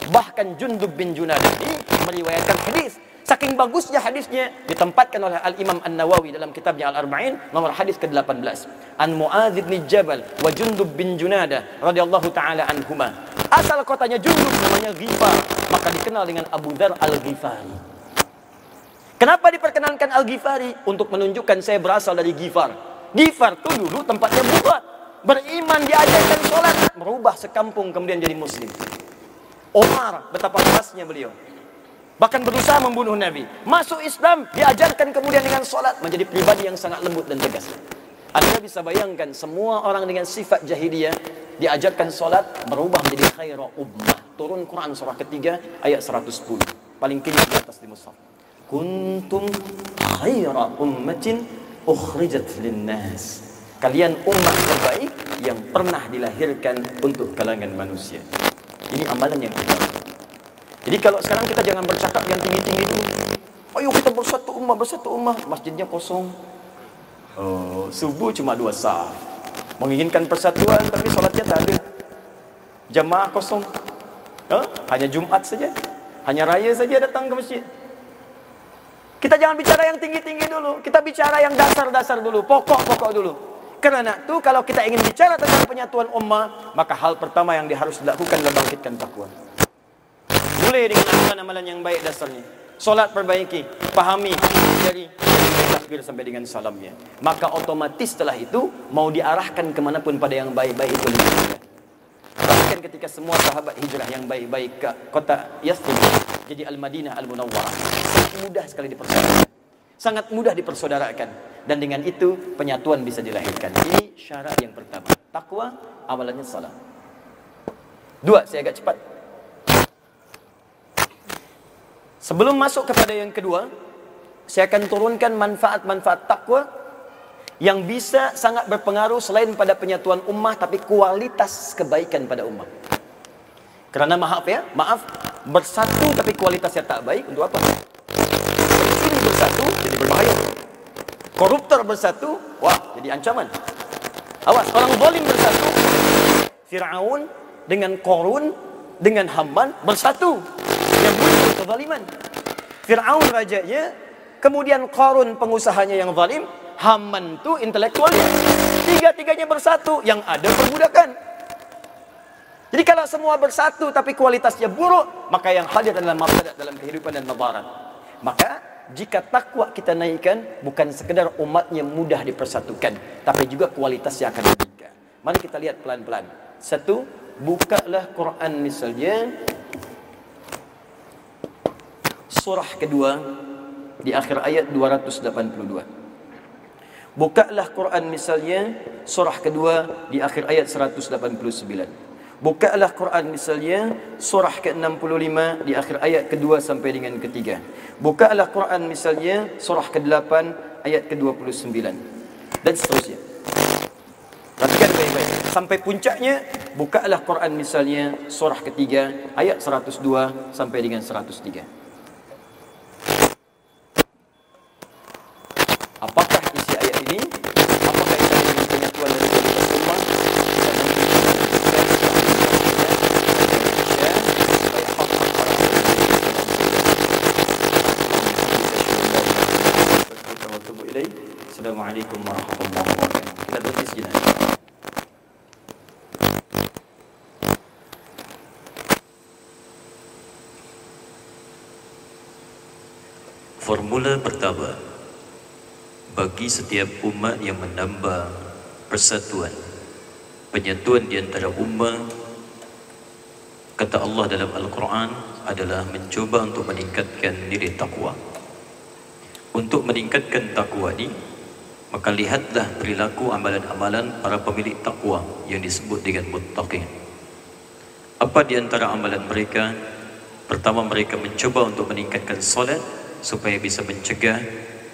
Speaker 1: Bahkan Jundub bin Junada ini meriwayatkan hadis Saking bagusnya hadisnya ditempatkan oleh Al-Imam An-Nawawi dalam kitabnya Al-Arba'in nomor hadis ke-18. An Muadz bin Jabal wa Jundub bin Junada radhiyallahu taala anhuma. Asal kotanya Jundub namanya Ghifar, maka dikenal dengan Abu Dzar Al-Ghifari. Kenapa diperkenalkan Al-Ghifari? Untuk menunjukkan saya berasal dari Ghifar. Ghifar itu dulu tempatnya buat. Beriman diajarkan sholat. Merubah sekampung kemudian jadi muslim. Omar, betapa kerasnya beliau. Bahkan berusaha membunuh Nabi. Masuk Islam, diajarkan kemudian dengan solat. Menjadi pribadi yang sangat lembut dan tegas. Anda bisa bayangkan semua orang dengan sifat jahiliyah diajarkan solat berubah menjadi khairah ummah. Turun Quran surah ketiga ayat 110. Paling kiri di atas di mushaf. Kuntum khairah ummatin ukhrijat linnas. Kalian umat terbaik yang pernah dilahirkan untuk kalangan manusia. Ini amalan yang pertama. Jadi kalau sekarang kita jangan bercakap yang tinggi-tinggi dulu. Ayo kita bersatu ummah, bersatu ummah. Masjidnya kosong. Oh, subuh cuma dua sah. Menginginkan persatuan tapi solatnya tak ada. Jamaah kosong. Huh? Hanya Jumat saja. Hanya raya saja datang ke masjid. Kita jangan bicara yang tinggi-tinggi dulu. Kita bicara yang dasar-dasar dulu. Pokok-pokok dulu. Kerana itu kalau kita ingin bicara tentang penyatuan ummah, maka hal pertama yang harus dilakukan adalah bangkitkan takwa. Mulai dengan amalan-amalan yang baik dasarnya. Solat perbaiki, pahami, dari takbir sampai dengan salamnya. Maka otomatis setelah itu mau diarahkan kemanapun pada yang baik-baik itu. Bahkan ketika semua sahabat hijrah yang baik-baik ke kota Yathrib, jadi Al-Madinah Al-Munawwarah, sangat mudah sekali dipersaudarakan. Sangat mudah dipersaudarakan. Dan dengan itu penyatuan bisa dilahirkan. Ini syarat yang pertama. Takwa, amalannya salat. Dua, saya agak cepat. Sebelum masuk kepada yang kedua, saya akan turunkan manfaat-manfaat takwa
Speaker 2: yang bisa sangat berpengaruh selain pada penyatuan ummah tapi kualitas kebaikan pada ummah. Kerana maaf ya, maaf bersatu tapi kualitasnya tak baik untuk apa? Pencuri bersatu jadi berbahaya. Koruptor bersatu, wah jadi ancaman. Awas, orang zalim bersatu. Fir'aun dengan Korun dengan Haman bersatu. Yang muncul kezaliman. Fir'aun rajanya, kemudian Korun pengusahanya yang zalim, Haman tu intelektualnya. Tiga-tiganya bersatu, yang ada perbudakan. Jadi kalau semua bersatu tapi kualitasnya buruk, maka yang hadir adalah mafsadat dalam kehidupan dan madarat. Maka jika takwa kita naikkan bukan sekedar umatnya mudah dipersatukan, tapi juga kualitasnya akan meningkat. Mari kita lihat pelan-pelan. Satu, bukalah Quran misalnya surah kedua di akhir ayat 282. Bukalah Quran misalnya surah kedua di akhir ayat 189. Bukalah Quran misalnya surah ke-65 di akhir ayat kedua sampai dengan ketiga. Bukalah Quran misalnya surah ke-8 ayat ke-29 dan seterusnya. Perhatikan baik-baik. Sampai puncaknya bukalah Quran misalnya surah ketiga ayat 102 sampai dengan 103. Apakah isi ayat ini? Apakah isi ayat ini penyatuan dari kualitas umat? Dan Assalamualaikum warahmatullahi wabarakatuh. Kita berhenti sejenak.
Speaker 1: Formula pertama bagi setiap umat yang menambah persatuan. Penyatuan di antara umat kata Allah dalam Al-Quran adalah mencuba untuk meningkatkan diri takwa untuk meningkatkan takwa ini maka lihatlah perilaku amalan-amalan para pemilik takwa yang disebut dengan muttaqin. Apa di antara amalan mereka? Pertama mereka mencuba untuk meningkatkan solat supaya bisa mencegah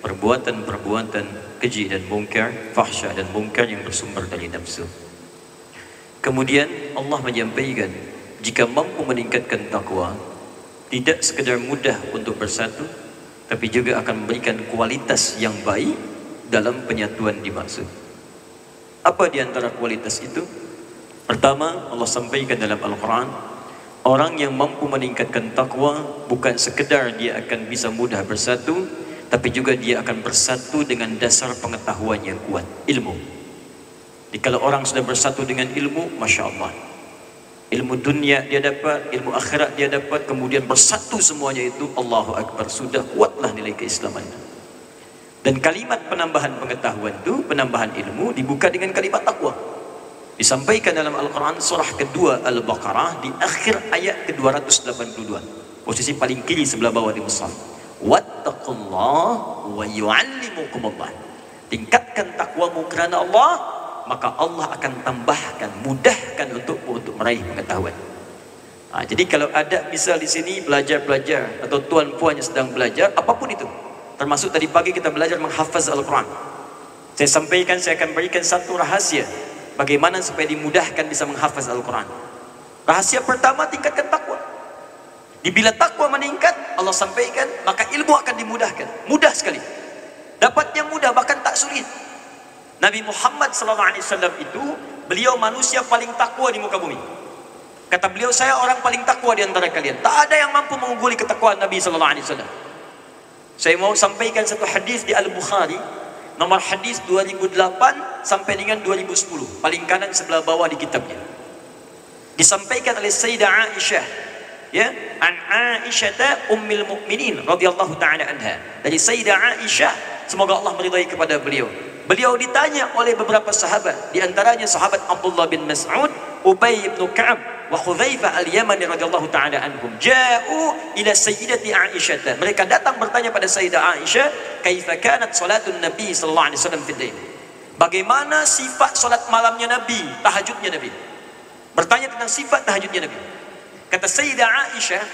Speaker 1: perbuatan-perbuatan keji dan mungkar, fahsyah dan mungkar yang bersumber dari nafsu. Kemudian Allah menyampaikan jika mampu meningkatkan takwa tidak sekadar mudah untuk bersatu tapi juga akan memberikan kualitas yang baik dalam penyatuan dimaksud. Apa di antara kualitas itu? Pertama, Allah sampaikan dalam Al-Quran Orang yang mampu meningkatkan takwa bukan sekedar dia akan bisa mudah bersatu, tapi juga dia akan bersatu dengan dasar pengetahuan yang kuat, ilmu. Jadi kalau orang sudah bersatu dengan ilmu, masya Allah, ilmu dunia dia dapat, ilmu akhirat dia dapat, kemudian bersatu semuanya itu, Allahu Akbar, sudah kuatlah nilai keislaman. Dan kalimat penambahan pengetahuan itu, penambahan ilmu dibuka dengan kalimat takwa disampaikan dalam Al-Quran surah kedua Al-Baqarah di akhir ayat ke-282 posisi paling kiri sebelah bawah di mushaf wattaqullah wa yu'allimukumullah tingkatkan takwamu kerana Allah maka Allah akan tambahkan mudahkan untukmu untuk meraih pengetahuan ha, jadi kalau ada misal di sini belajar-belajar atau tuan-puan yang sedang belajar apapun itu termasuk tadi pagi kita belajar menghafaz Al-Quran saya sampaikan saya akan berikan satu rahasia Bagaimana supaya dimudahkan bisa menghafaz Al-Quran? Rahasia pertama tingkatkan takwa. Bila takwa meningkat, Allah sampaikan, maka ilmu akan dimudahkan. Mudah sekali. Dapatnya mudah, bahkan tak sulit. Nabi Muhammad SAW itu, beliau manusia paling takwa di muka bumi. Kata beliau, saya orang paling takwa di antara kalian. Tak ada yang mampu mengungguli ketakwaan Nabi SAW. Saya mau sampaikan satu hadis di Al-Bukhari, nomor hadis 2008 sampai dengan 2010 paling kanan sebelah bawah di kitabnya disampaikan oleh Sayyidah Aisyah ya? An Aisyah ummul mukminin radhiyallahu taala anha. Dari Sayyidah Aisyah semoga Allah meridai kepada beliau. Beliau ditanya oleh beberapa sahabat di antaranya sahabat Abdullah bin Mas'ud Ubay bin Ka'ab wa Hudzaifah al-Yamani radhiyallahu taala anhum. Ja'u ila sayyidati Aisyah mereka datang bertanya pada Sayyidah Aisyah kaifa kanat salatun Nabi sallallahu alaihi wasallam fid bagaimana sifat salat malamnya Nabi tahajudnya Nabi? Bertanya tentang sifat tahajudnya Nabi kata Sayyidah Aisyah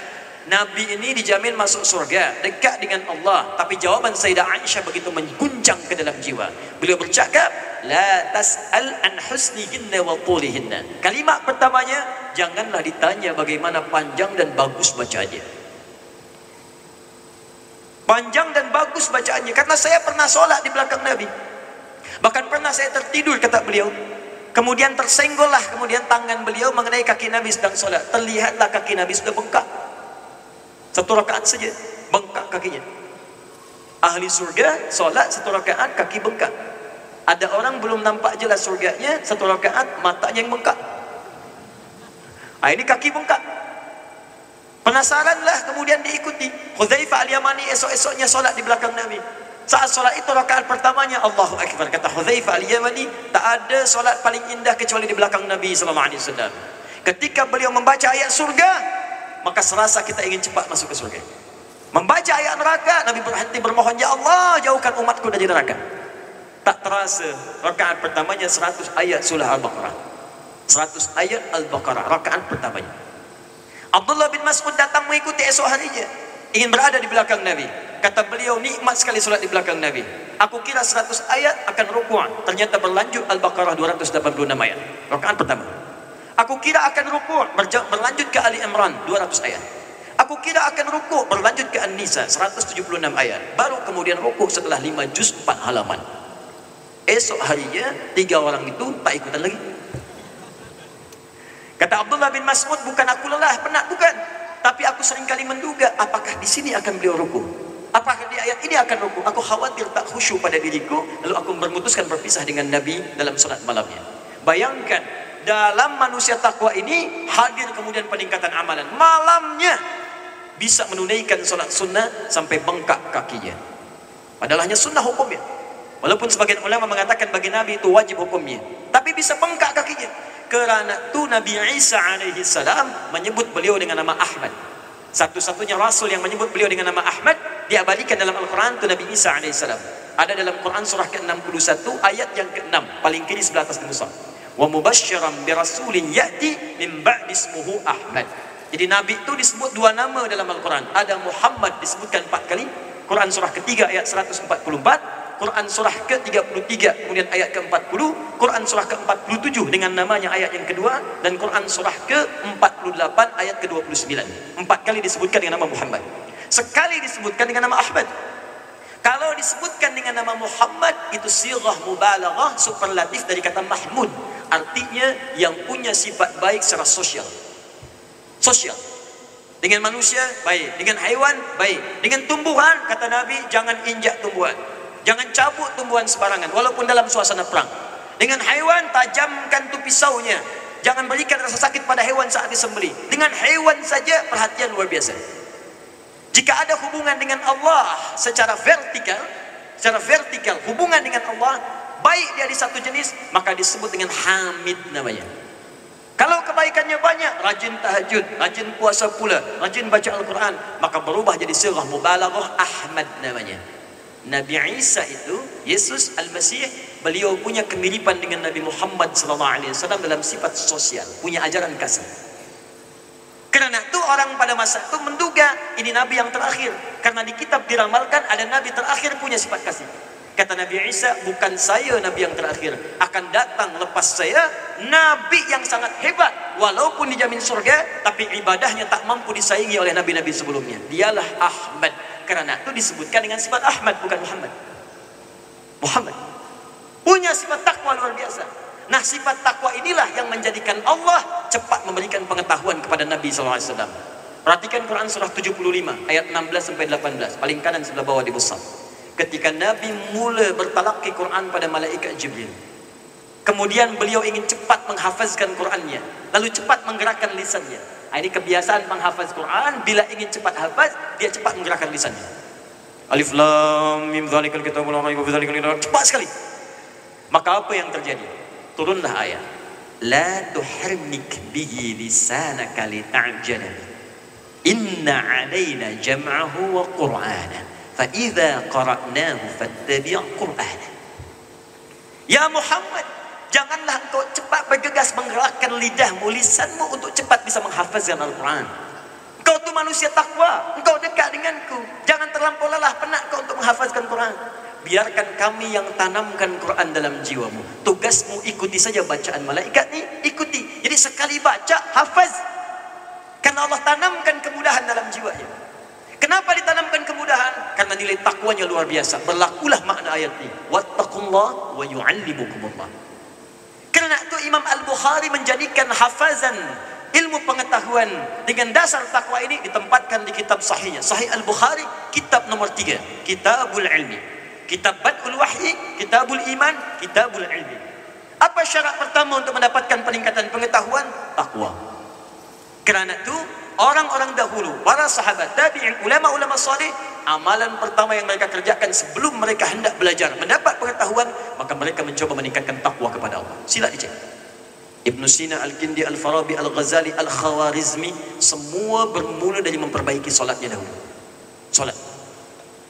Speaker 1: Nabi ini dijamin masuk surga, dekat dengan Allah. Tapi jawaban Sayyidah Aisyah begitu mengguncang ke dalam jiwa. Beliau bercakap, La tas'al an husnihinna wa tulihinna. Kalimat pertamanya, janganlah ditanya bagaimana panjang dan bagus bacaannya. Panjang dan bagus bacaannya. Karena saya pernah solat di belakang Nabi. Bahkan pernah saya tertidur, kata beliau. Kemudian tersenggollah kemudian tangan beliau mengenai kaki Nabi sedang solat. Terlihatlah kaki Nabi sudah bengkak. Satu rakaat saja bengkak kakinya. Ahli surga solat satu rakaat kaki bengkak. Ada orang belum nampak jelas surganya satu rakaat matanya yang bengkak. Ah ini kaki bengkak. Penasaranlah kemudian diikuti. Hudzaifah al-Yamani esok-esoknya solat di belakang Nabi. Saat solat itu rakaat pertamanya Allahu Akbar kata Hudzaifah al-Yamani tak ada solat paling indah kecuali di belakang Nabi sallallahu alaihi wasallam. Ketika beliau membaca ayat surga, maka serasa kita ingin cepat masuk ke surga. Membaca ayat neraka, Nabi berhenti bermohon, Ya Allah, jauhkan umatku dari neraka. Tak terasa, rakaat pertamanya 100 ayat surah Al-Baqarah. 100 ayat Al-Baqarah, rakaat pertamanya. Abdullah bin Mas'ud datang mengikuti esok harinya. Ingin berada di belakang Nabi. Kata beliau, nikmat sekali solat di belakang Nabi. Aku kira 100 ayat akan rukuk. Ternyata berlanjut Al-Baqarah 286 ayat. Rakaat pertama. Aku kira akan rukuk berlanjut ke Ali Imran 200 ayat. Aku kira akan rukuk berlanjut ke An-Nisa 176 ayat. Baru kemudian rukuk setelah 5 juz 4 halaman. Esok harinya tiga orang itu tak ikutan lagi. Kata Abdullah bin Mas'ud bukan aku lelah, penat bukan. Tapi aku sering kali menduga apakah di sini akan beliau rukuk. Apakah di ayat ini akan rukuk? Aku khawatir tak khusyuk pada diriku. Lalu aku memutuskan berpisah dengan Nabi dalam solat malamnya. Bayangkan dalam manusia takwa ini hadir kemudian peningkatan amalan malamnya bisa menunaikan solat sunnah sampai bengkak kakinya padahal hanya sunnah hukumnya walaupun sebagian ulama mengatakan bagi Nabi itu wajib hukumnya tapi bisa bengkak kakinya kerana itu Nabi Isa alaihi salam menyebut beliau dengan nama Ahmad satu-satunya rasul yang menyebut beliau dengan nama Ahmad diabadikan dalam Al-Quran itu Nabi Isa salam ada dalam Quran surah ke-61 ayat yang ke-6 paling kiri sebelah atas Musa wa mubasysyiran bi rasulin ya'ti min ba'di ismuhu Ahmad. Jadi nabi itu disebut dua nama dalam Al-Qur'an. Ada Muhammad disebutkan empat kali. Quran surah ketiga ayat 144, Quran surah ke-33 kemudian ayat ke-40, Quran surah ke-47 dengan namanya ayat yang kedua dan Quran surah ke-48 ayat ke-29. Empat kali disebutkan dengan nama Muhammad. Sekali disebutkan dengan nama Ahmad. Kalau disebutkan dengan nama Muhammad itu sirah mubalaghah superlatif dari kata Mahmud. Artinya yang punya sifat baik secara sosial. Sosial. Dengan manusia baik. Dengan haiwan baik. Dengan tumbuhan kata Nabi jangan injak tumbuhan. Jangan cabut tumbuhan sebarangan walaupun dalam suasana perang. Dengan haiwan tajamkan tu pisaunya. Jangan berikan rasa sakit pada haiwan saat disembeli dengan haiwan saja perhatian luar biasa jika ada hubungan dengan Allah secara vertikal secara vertikal hubungan dengan Allah baik dia di satu jenis maka disebut dengan hamid namanya. Kalau kebaikannya banyak rajin tahajud rajin puasa pula rajin baca Al-Quran maka berubah jadi sirah mubalaghah Ahmad namanya. Nabi Isa itu Yesus Al-Masih beliau punya kemiripan dengan Nabi Muhammad sallallahu alaihi wasallam dalam sifat sosial punya ajaran kasih kerana itu orang pada masa itu menduga ini Nabi yang terakhir karena di kitab diramalkan ada Nabi terakhir punya sifat kasih Kata Nabi Isa, bukan saya Nabi yang terakhir. Akan datang lepas saya, Nabi yang sangat hebat. Walaupun dijamin surga, tapi ibadahnya tak mampu disaingi oleh Nabi-Nabi sebelumnya. Dialah Ahmad. Kerana itu disebutkan dengan sifat Ahmad, bukan Muhammad. Muhammad. Punya sifat takwa luar biasa. Nah sifat takwa inilah yang menjadikan Allah cepat memberikan pengetahuan kepada Nabi SAW. Perhatikan Quran surah 75 ayat 16 sampai 18. Paling kanan sebelah bawah di besar ketika Nabi mula bertalaki Quran pada malaikat Jibril. Kemudian beliau ingin cepat menghafazkan Qurannya, lalu cepat menggerakkan lisannya. Ah, ini kebiasaan menghafaz Quran, bila ingin cepat hafaz, dia cepat menggerakkan lisannya. Alif lam mim dzalikal kitabul la raiba dzalikal kitab. Cepat sekali. Maka apa yang terjadi? turunlah ayat. La tuhrimnik bihi lisanaka li ta'jala inna alaina jam'ahu wa qur'ana. Fa idza qara'nahu fattabi' qur'ana. Ya muhammad janganlah engkau cepat bergegas menggerakkan lidahmu lisanmu untuk cepat bisa menghafazkan al-quran. Engkau tu manusia takwa. Engkau dekat denganku. Jangan terlampau lelah penat kau untuk menghafazkan Quran. Biarkan kami yang tanamkan Quran dalam jiwamu. Tugasmu ikuti saja bacaan malaikat ni, ikuti. Jadi sekali baca, hafaz. Karena Allah tanamkan kemudahan dalam jiwanya. Kenapa ditanamkan kemudahan? Karena nilai takwanya luar biasa. Berlakulah makna ayat ini. Wattaqullah wa yu'allimukumullah. Karena itu Imam Al-Bukhari menjadikan hafazan ilmu pengetahuan dengan dasar takwa ini ditempatkan di kitab sahihnya. Sahih Al-Bukhari kitab nomor tiga. Kitabul Ilmi. Kitab Badul Wahyi Kitabul Iman Kitabul Ilmi. Apa syarat pertama untuk mendapatkan peningkatan pengetahuan? Takwa Kerana itu orang-orang dahulu para sahabat tabi'in ulama-ulama salih amalan pertama yang mereka kerjakan sebelum mereka hendak belajar mendapat pengetahuan maka mereka mencoba meningkatkan takwa kepada Allah. Sila dicek Ibn Sina Al-Kindi Al-Farabi Al-Ghazali Al-Khawarizmi semua bermula dari memperbaiki solatnya dahulu. Solat.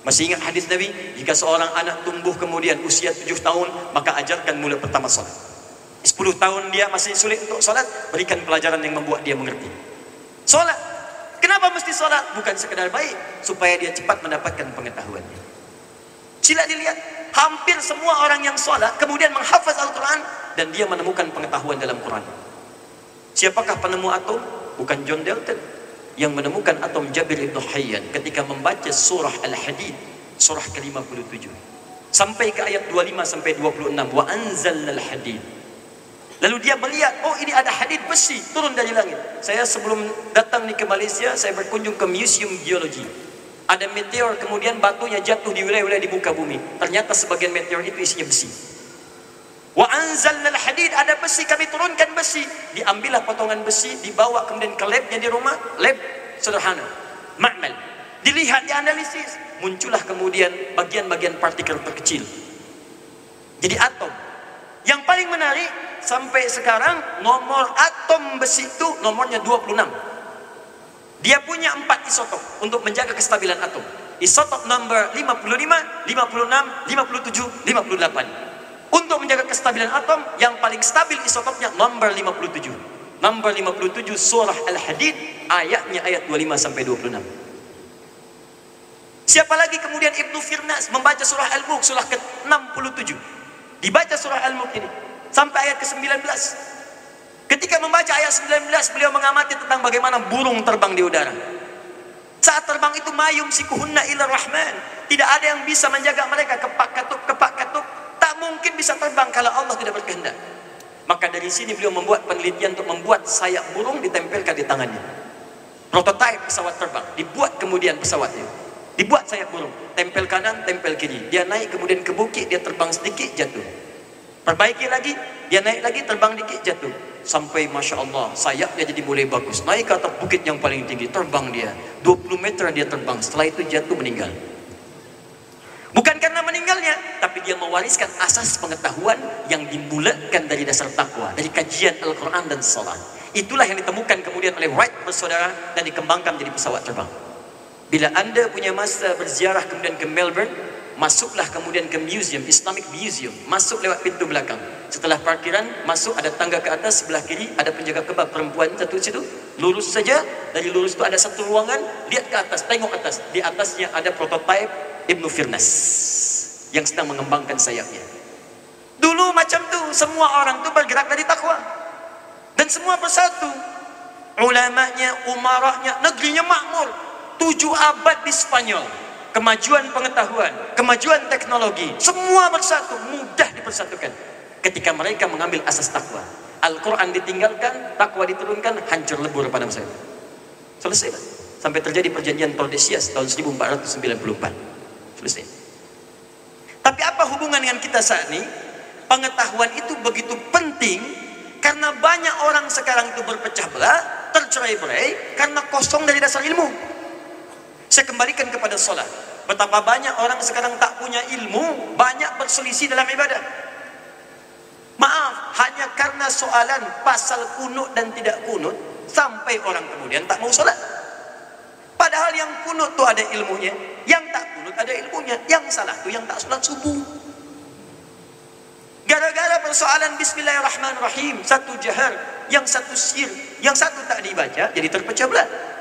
Speaker 1: Masih ingat hadis Nabi? Jika seorang anak tumbuh kemudian usia tujuh tahun, maka ajarkan mula pertama solat. Sepuluh tahun dia masih sulit untuk solat, berikan pelajaran yang membuat dia mengerti. Solat. Kenapa mesti solat? Bukan sekadar baik, supaya dia cepat mendapatkan pengetahuannya. Sila dilihat, hampir semua orang yang solat kemudian menghafaz Al-Quran dan dia menemukan pengetahuan dalam Quran. Siapakah penemu atom? Bukan John Dalton. Yang menemukan atom Jabir Ibn Hayyan ketika membaca surah Al-Hadid surah ke-57. Sampai ke ayat 25 sampai 26 wa anzalnal hadid. Lalu dia melihat oh ini ada hadid besi turun dari langit. Saya sebelum datang ni ke Malaysia saya berkunjung ke Museum Geology ada meteor kemudian batunya jatuh di wilayah-wilayah di muka bumi. Ternyata sebagian meteor itu isinya besi. Wa anzalna al-hadid ada besi kami turunkan besi. Diambillah potongan besi dibawa kemudian ke labnya di rumah. Lab sederhana. Ma'mal dilihat dianalisis. Muncullah kemudian bagian-bagian partikel terkecil. Jadi atom. Yang paling menarik sampai sekarang nomor atom besi itu nomornya 26 dia punya empat isotop untuk menjaga kestabilan atom. Isotop number 55 56 57 58 untuk menjaga kestabilan atom yang paling stabil isotopnya nomor 57 nomor 57 surah Al-Hadid ayatnya ayat 25 sampai 26 siapa lagi kemudian Ibnu Firnas membaca surah Al-Mulk surah ke-67 dibaca surah Al-Mulk ini sampai ayat ke-19 ketika membaca ayat 19 beliau mengamati tentang bagaimana burung terbang di udara saat terbang itu mayum sikuhunna ila rahman tidak ada yang bisa menjaga mereka kepak katup kepak katup mungkin bisa terbang kalau Allah tidak berkehendak. Maka dari sini beliau membuat penelitian untuk membuat sayap burung ditempelkan di tangannya. Prototipe pesawat terbang dibuat kemudian pesawatnya. Dibuat sayap burung, tempel kanan, tempel kiri. Dia naik kemudian ke bukit, dia terbang sedikit jatuh. Perbaiki lagi, dia naik lagi terbang sedikit jatuh. Sampai Masya Allah sayapnya jadi mulai bagus. Naik ke atas bukit yang paling tinggi, terbang dia. 20 meter dia terbang, setelah itu jatuh meninggal. Bukan karena meninggalnya, tapi dia mewariskan asas pengetahuan yang dimulakan dari dasar takwa, dari kajian Al-Quran dan Salat. Itulah yang ditemukan kemudian oleh Wright bersaudara dan dikembangkan menjadi pesawat terbang. Bila anda punya masa berziarah kemudian ke Melbourne, masuklah kemudian ke museum, Islamic Museum, masuk lewat pintu belakang. Setelah parkiran, masuk ada tangga ke atas, sebelah kiri ada penjaga kebab perempuan satu situ. Lurus saja, dari lurus itu ada satu ruangan, lihat ke atas, tengok atas. Di atasnya ada prototipe Ibnu Firnas yang sedang mengembangkan sayapnya. Dulu macam tu semua orang tu bergerak dari takwa. Dan semua bersatu. Ulamanya, umarahnya, negerinya makmur. Tujuh abad di Spanyol. Kemajuan pengetahuan, kemajuan teknologi, semua bersatu, mudah dipersatukan. Ketika mereka mengambil asas takwa. Al-Quran ditinggalkan, takwa diturunkan, hancur lebur pada masa itu. Selesai. Sampai terjadi perjanjian Tordesillas tahun 1494. Selesai. Tapi apa hubungan dengan kita saat ini? Pengetahuan itu begitu penting karena banyak orang sekarang itu berpecah belah, tercerai-berai karena kosong dari dasar ilmu. Saya kembalikan kepada solat. Betapa banyak orang sekarang tak punya ilmu, banyak berselisih dalam ibadah. Maaf, hanya karena soalan pasal kunut dan tidak kunut, sampai orang kemudian tak mau solat. Padahal yang kunut tu ada ilmunya, yang tak kunut ada ilmunya. Yang salah tu yang tak solat subuh. Gara-gara persoalan Bismillahirrahmanirrahim, satu jahar, yang satu sir, yang satu tak dibaca, jadi terpecah belah.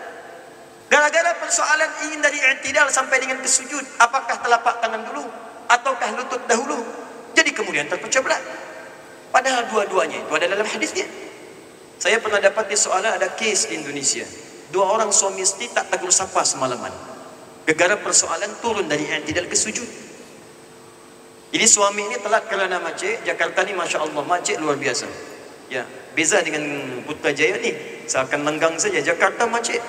Speaker 1: Gara-gara persoalan ingin dari i'tidal sampai dengan kesujud, apakah telapak tangan dulu ataukah lutut dahulu? Jadi kemudian terpecah belah. Padahal dua-duanya itu ada dalam hadisnya. Saya pernah dapat di soalan ada kes di Indonesia. Dua orang suami istri tak tegur sapa semalaman. Gegara persoalan turun dari i'tidal ke sujud. Ini suami ini telat kerana macet. Jakarta ni Masya Allah macet luar biasa. Ya, beza dengan Putrajaya ni. Seakan lenggang saja. Jakarta macet.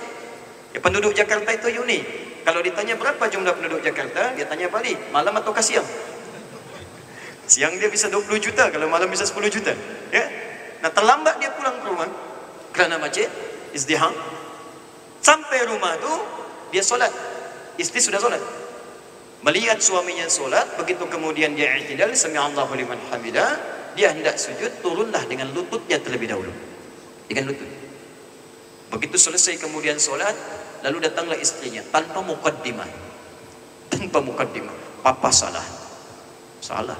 Speaker 1: Ya, penduduk Jakarta itu unik. Kalau ditanya berapa jumlah penduduk Jakarta, dia tanya balik, malam atau siang? Siang dia bisa 20 juta, kalau malam bisa 10 juta. Ya? Nah, terlambat dia pulang ke rumah kerana macet, izdiham. Sampai rumah tu dia solat. Istri sudah solat. Melihat suaminya solat, begitu kemudian dia i'tidal, sami Allahu liman hamidah, dia hendak sujud, turunlah dengan lututnya terlebih dahulu. Dengan lutut. Begitu selesai kemudian solat, lalu datanglah istrinya tanpa mukaddimah. Tanpa mukaddimah. Papa salah. Salah.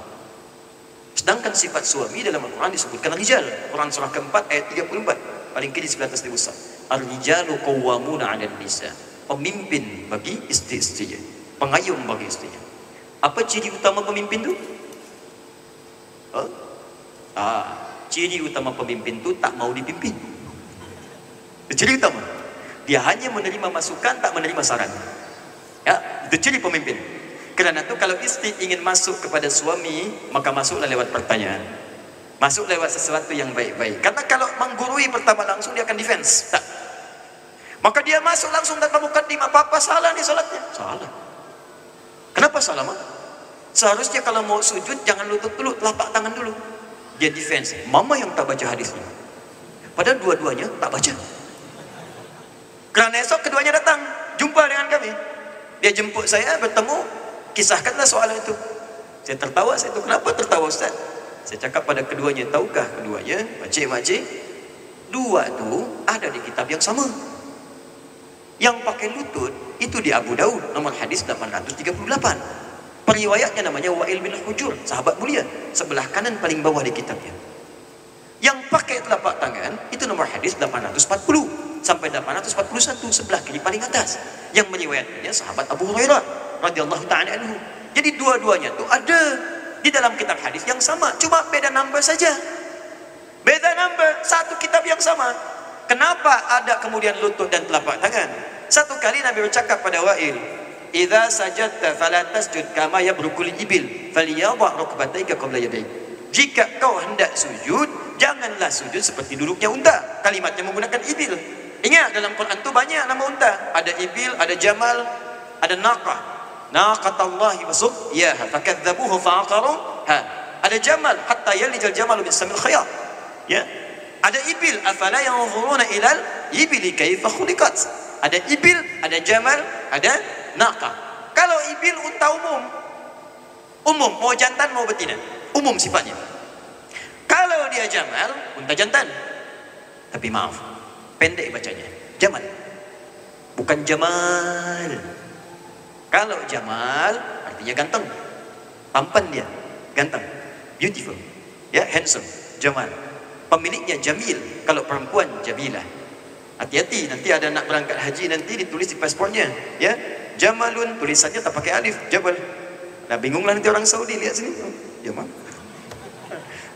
Speaker 1: Sedangkan sifat suami dalam Al-Quran disebutkan rijal. Quran surah keempat ayat 34. Paling kiri sebelah atas dewasa. Ar-rijalu qawwamuna 'ala nisa. Pemimpin bagi istri-istrinya. Pengayum bagi istrinya. Apa ciri utama pemimpin tu? Huh? Ah, ciri utama pemimpin tu tak mau dipimpin. Itu ciri utama. Dia hanya menerima masukan, tak menerima saran. Ya, itu ciri pemimpin. Kerana itu kalau istri ingin masuk kepada suami, maka masuklah lewat pertanyaan. Masuk lewat sesuatu yang baik-baik. Karena kalau menggurui pertama langsung, dia akan defense. Tak. Maka dia masuk langsung tanpa mukadimah. Apa-apa salah nih salatnya? Salah. Kenapa salah, Mak? Seharusnya kalau mau sujud, jangan lutut dulu, telapak tangan dulu. Dia defense. Mama yang tak baca hadisnya. Padahal dua-duanya tak baca. Kerana esok keduanya datang Jumpa dengan kami. Dia jemput saya bertemu Kisahkanlah soalan itu. Saya tertawa saya itu Kenapa tertawa Ustaz? Saya cakap pada keduanya Tahukah keduanya Makcik-makcik Dua tu ada di kitab yang sama. Yang pakai lutut Itu di Abu Daud Nomor hadis 838 Periwayatnya namanya Wa'il bin Hujur Sahabat mulia Sebelah kanan paling bawah di kitabnya Yang pakai telapak tangan Itu nomor hadis 840 sampai 841 sebelah kiri paling atas yang meriwayatkannya sahabat Abu Hurairah radhiyallahu taala anhu. Jadi dua-duanya tu ada di dalam kitab hadis yang sama, cuma beda number saja. Beda number, satu kitab yang sama. Kenapa ada kemudian lutut dan telapak tangan? Satu kali Nabi bercakap pada Wa'il, "Idza sajadta fala tasjud kama yabrukul ibil, falyadha rukbatayka qabla yadayk." Jika kau hendak sujud, janganlah sujud seperti duduknya unta. Kalimatnya menggunakan ibil. Ingat dalam Quran tu banyak nama unta. Ada ibil, ada jamal, ada naqah. Naqatallahi wa subyaha fakadzabuhu fa'aqaru. Ha. Ada jamal hatta yalijal jamal min samil khayat. Ya. Ada ibil afala yanzuruna ilal ibili kaifa khuliqat. Ada ibil, ada jamal, ada naqah. Kalau ibil unta umum. Umum mau jantan mau betina. Umum sifatnya. Kalau dia jamal, unta jantan. Tapi maaf, pendek bacanya. Jamal. Bukan Jamal. Kalau Jamal artinya ganteng. Tampan dia ganteng. Beautiful. Ya handsome. Jamal. Pemiliknya Jamil. Kalau perempuan Jamilah hati-hati nanti ada nak berangkat haji nanti ditulis di paspornya. Ya Jamalun. Tulisannya tak pakai alif Jabal. Nah bingunglah nanti orang Saudi lihat sini. Jamal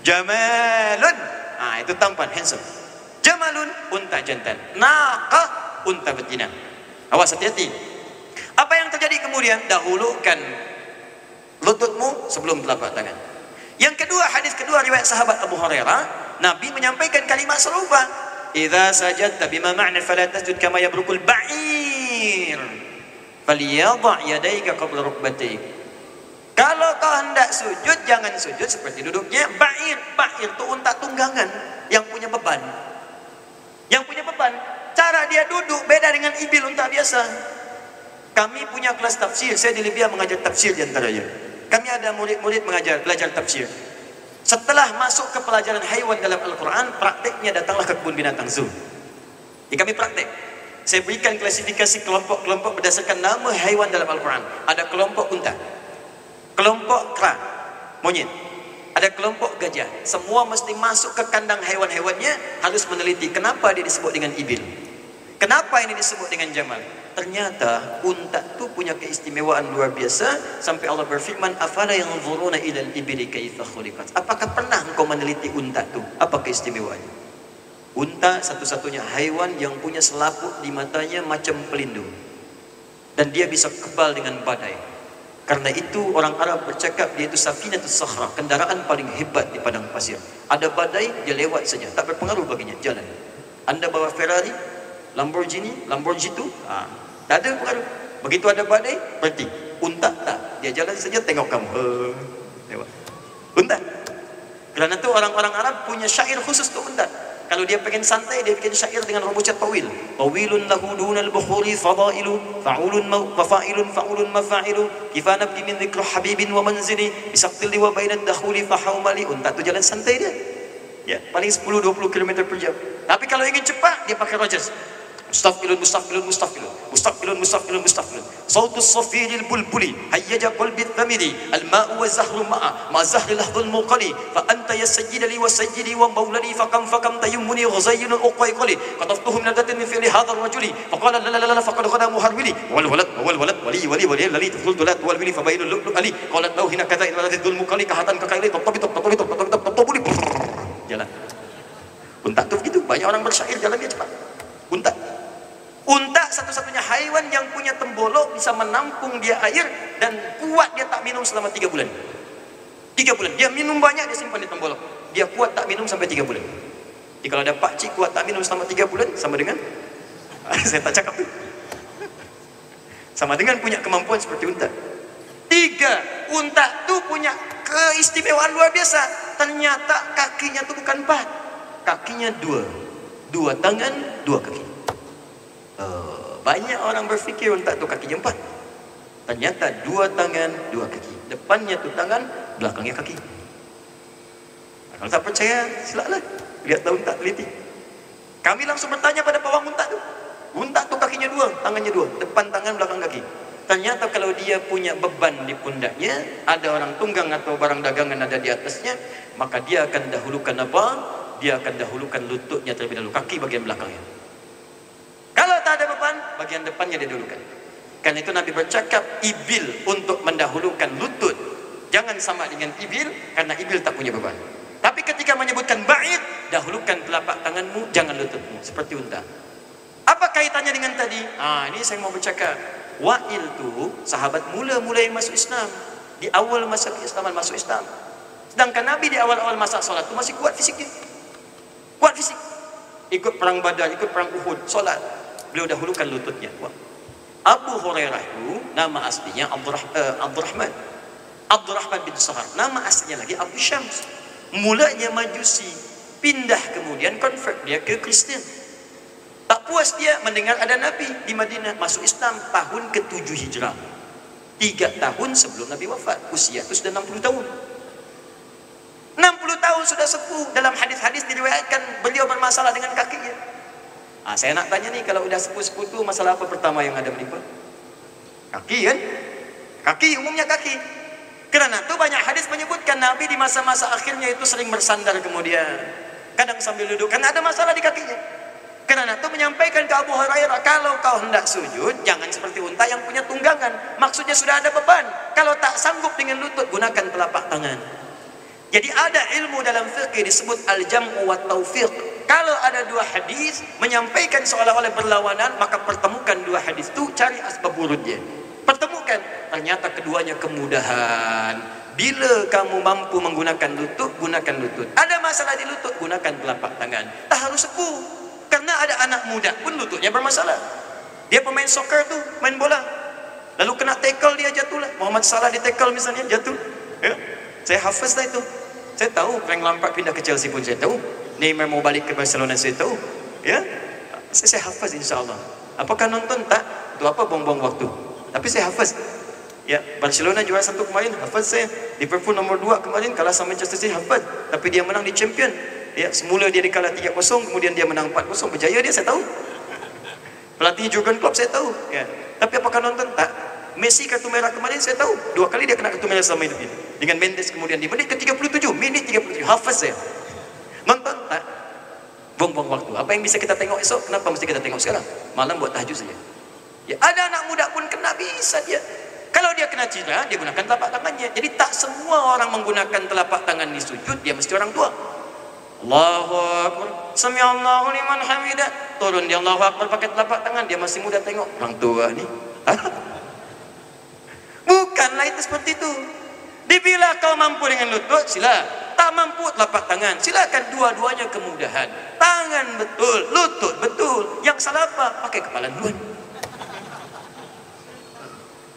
Speaker 1: Jamalun ah itu tampan handsome Jamalun unta jantan. Naqah unta betina. Awas hati-hati. Apa yang terjadi kemudian? Dahulukan lututmu sebelum telapak tangan. Yang kedua, hadis kedua riwayat sahabat Abu Hurairah, Nabi menyampaikan kalimat serupa. Idza sajadta bima ma'na fala tasjud kama yabrukul ba'ir. Falyadha yadayka qabla rukbatayk. Kalau kau hendak sujud, jangan sujud seperti duduknya ba'ir. Ba'ir itu unta tunggangan yang punya beban. Yang punya beban, cara dia duduk beda dengan ibil unta biasa. Kami punya kelas tafsir, saya di Libya mengajar tafsir di antaranya. Kami ada murid-murid mengajar, belajar tafsir. Setelah masuk ke pelajaran haiwan dalam Al-Quran, praktiknya datanglah ke kebun binatang zoo. Jadi kami praktik. Saya berikan klasifikasi kelompok-kelompok berdasarkan nama haiwan dalam Al-Quran. Ada kelompok unta. Kelompok kera. Monyet ada kelompok gajah semua mesti masuk ke kandang haiwan-haiwannya harus meneliti kenapa dia disebut dengan ibil kenapa ini disebut dengan jamal Ternyata unta tu punya keistimewaan luar biasa sampai Allah berfirman afala yanzuruna ila al-ibli kaifa khuliqat. Apakah pernah engkau meneliti unta tu? Apa keistimewaannya? Unta satu-satunya haiwan yang punya selaput di matanya macam pelindung. Dan dia bisa kebal dengan badai. Karena itu orang Arab bercakap dia itu safinatus sahra, kendaraan paling hebat di padang pasir. Ada badai, dia lewat saja, tak berpengaruh baginya jalan. Anda bawa Ferrari, Lamborghini, Lamborghini itu, ha, tak ada pengaruh. Begitu ada badai, berhenti. Unta tak. Dia jalan saja tengok kamu. Uh, lewat. Unta. Kerana itu orang-orang Arab punya syair khusus untuk unta. Kalau dia pengen santai, dia bikin syair dengan rumucat tawil. Tawilun lahu dunal bukhuri fadailu, fa'ulun mafa'ilun, fa'ulun mafa'ilu, kifa nabdi min dhikru habibin wa manzili, bisaqtil wa bainat dakhuli fahawmali. Unta tu jalan santai dia. Ya, paling 10-20 km per jam. Tapi kalau ingin cepat, dia pakai Rogers. مستقبل مستقبل مستقبل مستقبل مستقبل مستقبل صوت الصفير البلبلي هيج قلب الثمر الماء والزهر معا مع زهر لحظ الموقلي فأنت يا سيد لي وسيدي ومولدي فكم فكم تيمني غزين أقيقلي قطفته من ندة من فعل هذا الرجل فقال لا لا لا لا فقد غدا مهرولي والولد والولد ولي ولي ولي ولي تفضل دولات والولي فبين اللؤلؤ علي قالت له هنا كذا إن ولدت ذو المقلي كهتان ككيلي طبطبي طبطبي طبطبي طبطبي jalan unta tu begitu banyak orang bersyair jalan dia cepat unta Unta satu-satunya haiwan yang punya tembolok bisa menampung dia air dan kuat dia tak minum selama tiga bulan. Tiga bulan. Dia minum banyak dia simpan di tembolok. Dia kuat tak minum sampai tiga bulan. Jadi kalau ada pakcik kuat tak minum selama tiga bulan sama dengan [laughs] saya tak cakap. Sama dengan punya kemampuan seperti unta. Tiga, unta tu punya keistimewaan luar biasa. Ternyata kakinya tu bukan empat. Kakinya dua. Dua tangan, dua kaki. Uh, banyak orang berfikir unta tu kaki empat. Ternyata dua tangan, dua kaki. Depannya tu tangan, belakangnya kaki. Kalau tak percaya, silakan lihat tahu tak teliti. Kami langsung bertanya pada pawang unta tu. Unta tu kakinya dua, tangannya dua, depan tangan, belakang kaki. Ternyata kalau dia punya beban di pundaknya, ada orang tunggang atau barang dagangan ada di atasnya, maka dia akan dahulukan apa? Dia akan dahulukan lututnya terlebih dahulu, kaki bagian belakangnya. Kalau tak ada beban, bagian depannya dia dahulukan. Karena itu Nabi bercakap, ibil untuk mendahulukan lutut. Jangan sama dengan ibil, karena ibil tak punya beban. Tapi ketika menyebutkan ba'id, dahulukan telapak tanganmu, jangan lututmu. Seperti unta. Apa kaitannya dengan tadi? Ah, ini saya mau bercakap. Wa'il tu sahabat mula-mula yang masuk Islam. Di awal masa keislaman masuk Islam. Sedangkan Nabi di awal-awal masa solat tu masih kuat fisiknya. Kuat fisik. Ikut perang badar, ikut perang Uhud, solat beliau dahulukan lututnya. Abu Hurairah itu nama aslinya Abdurrahman, uh, Abdurrahman Abdurrahman bin Sahar. Nama aslinya lagi Abu Syams. Mulanya majusi pindah kemudian convert dia ke Kristen tak puas dia mendengar ada Nabi di Madinah masuk Islam tahun ke-7 Hijrah. Tiga tahun sebelum Nabi wafat. Usia itu sudah 60 tahun. 60 tahun sudah sepuh dalam hadis-hadis diriwayatkan beliau bermasalah dengan kakinya Ha, saya nak tanya ni kalau sudah sepuh-sepuh masalah apa pertama yang ada menimpa? Kaki kan? Kaki umumnya kaki. Kerana tu banyak hadis menyebutkan Nabi di masa-masa akhirnya itu sering bersandar kemudian. Kadang sambil duduk karena ada masalah di kakinya. Kerana tu menyampaikan ke Abu Hurairah kalau kau hendak sujud jangan seperti unta yang punya tunggangan. Maksudnya sudah ada beban. Kalau tak sanggup dengan lutut gunakan telapak tangan. Jadi ada ilmu dalam fikih disebut al-jam'u wa taufiq kalau ada dua hadis menyampaikan seolah-olah berlawanan maka pertemukan dua hadis itu cari asbab wurudnya pertemukan. Ternyata keduanya kemudahan. Bila kamu mampu menggunakan lutut gunakan lutut. Ada masalah di lutut gunakan telapak tangan. Tak harus sepuh. Karena ada anak muda pun lututnya bermasalah. Dia pemain soccer tu main bola. Lalu kena tackle dia jatuh lah Muhammad Salah di tackle misalnya jatuh. Ya? saya hafaz lah itu saya tahu Frank Lampard pindah ke Chelsea pun saya tahu. Neymar mau balik ke Barcelona saya tahu. Ya? Saya, saya hafaz insyaAllah. Apakah nonton? Tak. Itu apa? Buang-buang waktu. Tapi saya hafaz. Ya Barcelona juara satu kemarin. Hafaz saya. Liverpool nomor dua kemarin kalah sama Manchester City. Hafaz. Tapi dia menang di champion. Ya semula dia dikalah 3-0 kemudian dia menang 4-0 berjaya dia saya tahu. Pelatih Jurgen Klopp saya tahu. Ya. Tapi apakah nonton? Tak Messi kartu merah kemarin saya tahu dua kali dia kena kartu merah selama hidup ini dengan Mendes kemudian di menit ke-37 minit 37 hafaz saya Nonton tak? Buang-buang waktu. Apa yang bisa kita tengok esok? Kenapa mesti kita tengok sekarang? Malam buat tahajud saja. Ya, ada anak muda pun kena bisa dia. Kalau dia kena cedera, dia gunakan telapak tangannya. Jadi tak semua orang menggunakan telapak tangan di sujud, dia mesti orang tua. Allahu Akbar. Sami Allahu liman hamidah. Turun dia Allahu Akbar pakai telapak tangan, dia masih muda tengok. Orang tua ni. [laughs] Bukanlah itu seperti itu. Dibila kau mampu dengan lutut, sila. Tak mampu telapak tangan, silakan dua-duanya kemudahan. Tangan betul, lutut betul. Yang salah apa? Pakai kepala duluan.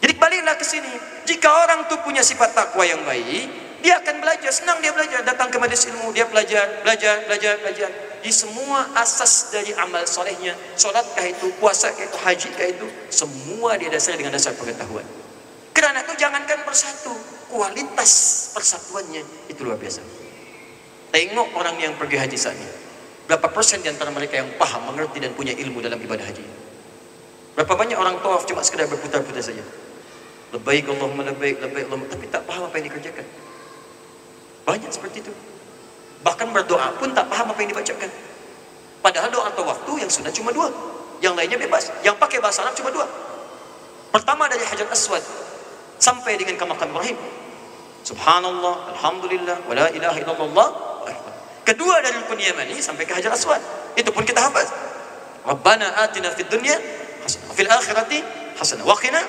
Speaker 1: Jadi baliklah ke sini. Jika orang tu punya sifat takwa yang baik, dia akan belajar. Senang dia belajar. Datang ke majlis ilmu, dia belajar, belajar, belajar, belajar. Di semua asas dari amal solehnya, solatkah itu, puasakah itu, hajikah itu, semua dia dasar dengan dasar pengetahuan. Kerana itu jangankan bersatu, kualitas persatuannya itu luar biasa. Tengok orang yang pergi haji saat ini. Berapa persen di antara mereka yang paham, mengerti dan punya ilmu dalam ibadah haji? Berapa banyak orang tawaf cuma sekedar berputar-putar saja? Lebaik Allahumma lebaik, lebaik Allahumma. Tapi tak faham apa yang dikerjakan. Banyak seperti itu. Bahkan berdoa pun tak faham apa yang dibacakan. Padahal doa atau waktu yang sudah cuma dua. Yang lainnya bebas. Yang pakai bahasa Arab cuma dua. Pertama dari Hajar Aswad. Sampai dengan ke makam Ibrahim. Subhanallah, Alhamdulillah, wa la ilaha illallah. Kedua dari rukun Yamani sampai ke Hajar Aswad. Itu pun kita hafaz. Rabbana atina fid dunya hasanah. Fil akhirati hasanah. Wa qina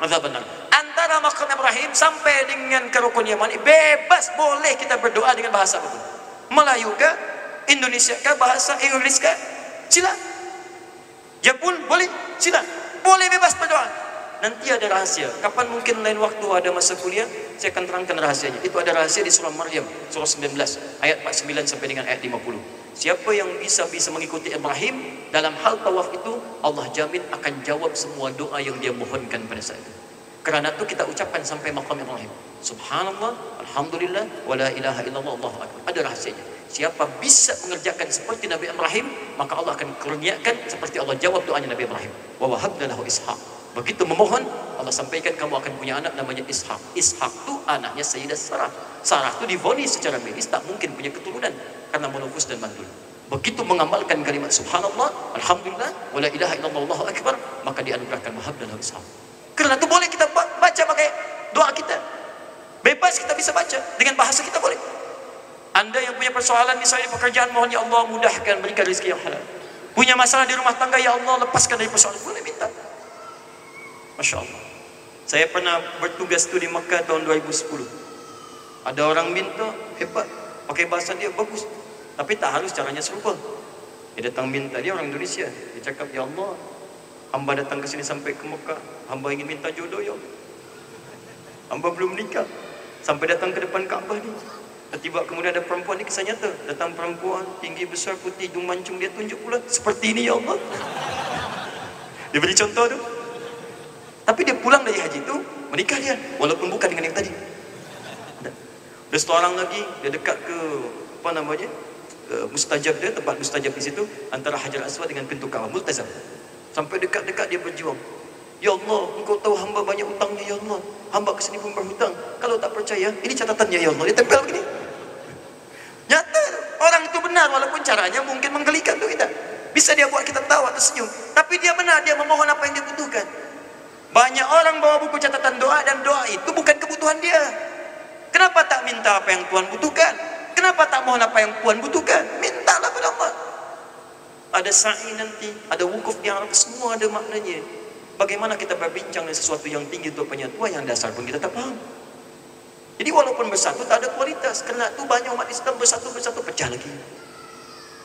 Speaker 1: azabannar. Antara makam Ibrahim sampai dengan ke rukun Yamani bebas boleh kita berdoa dengan bahasa apapun. Melayu ke, Indonesia ke, bahasa Inggris ke, sila. Jepun boleh, sila. Boleh bebas berdoa. Nanti ada rahasia. Kapan mungkin lain waktu ada masa kuliah, saya akan terangkan rahasianya. Itu ada rahasia di surah Maryam, surah 19, ayat 49 sampai dengan ayat 50. Siapa yang bisa bisa mengikuti Ibrahim dalam hal tawaf itu, Allah jamin akan jawab semua doa yang dia mohonkan pada saat itu. Kerana itu kita ucapkan sampai maqam Ibrahim. Subhanallah, Alhamdulillah, wa la ilaha illallah, Allahu Akbar. Ada rahasianya. Siapa bisa mengerjakan seperti Nabi Ibrahim, maka Allah akan kurniakan seperti Allah jawab doanya Nabi Ibrahim. Wa wahabna lahu ishaq. Begitu memohon, Allah sampaikan kamu akan punya anak namanya Ishak. Ishak tu anaknya Sayyidah Sarah. Sarah tu divonis secara medis tak mungkin punya keturunan karena menufus dan mandul. Begitu mengamalkan kalimat subhanallah, alhamdulillah, wala ilaha illallah, Allahu akbar, maka dianugerahkan wahab dan Ishak. Kerana itu boleh kita baca pakai doa kita. Bebas kita bisa baca dengan bahasa kita boleh. Anda yang punya persoalan misalnya di pekerjaan mohon ya Allah mudahkan berikan rezeki yang halal. Punya masalah di rumah tangga ya Allah lepaskan dari persoalan boleh minta. Masya Allah. Saya pernah bertugas tu di Mekah tahun 2010. Ada orang minta, hebat. Pakai bahasa dia bagus. Tapi tak harus caranya serupa. Dia datang minta, dia orang Indonesia. Dia cakap, Ya Allah, hamba datang ke sini sampai ke Mekah. Hamba ingin minta jodoh, Ya. Hamba belum menikah. Sampai datang ke depan Kaabah ni. Tiba kemudian ada perempuan ni kisah nyata. Datang perempuan, tinggi besar, putih, hidung mancung. Dia tunjuk pula, seperti ini, Ya Allah. Dia beri contoh tu. Tapi dia pulang dari haji itu menikah dia walaupun bukan dengan yang tadi. Ada satu orang lagi dia dekat ke apa namanya? Uh, mustajab dia tempat mustajab di situ antara Hajar Aswad dengan pintu Kaabah multazam. Sampai dekat-dekat dia berjuang. Ya Allah, engkau tahu hamba banyak hutangnya ya Allah. Hamba ke sini pun berhutang. Kalau tak percaya, ini catatannya ya Allah. Dia tempel begini. Nyata orang itu benar walaupun caranya mungkin menggelikan tu kita. Bisa dia buat kita tawa atau senyum. Tapi dia benar, dia memohon apa yang dia butuhkan. Banyak orang bawa buku catatan doa dan doa itu bukan kebutuhan dia. Kenapa tak minta apa yang Tuhan butuhkan? Kenapa tak mohon apa yang Tuhan butuhkan? Mintalah kepada Allah. Ada sa'i nanti, ada wukuf di Arab, semua ada maknanya. Bagaimana kita berbincang dengan sesuatu yang tinggi untuk penyatuan yang dasar pun kita tak faham. Jadi walaupun bersatu tak ada kualitas. Kerana itu banyak umat Islam bersatu-bersatu pecah lagi.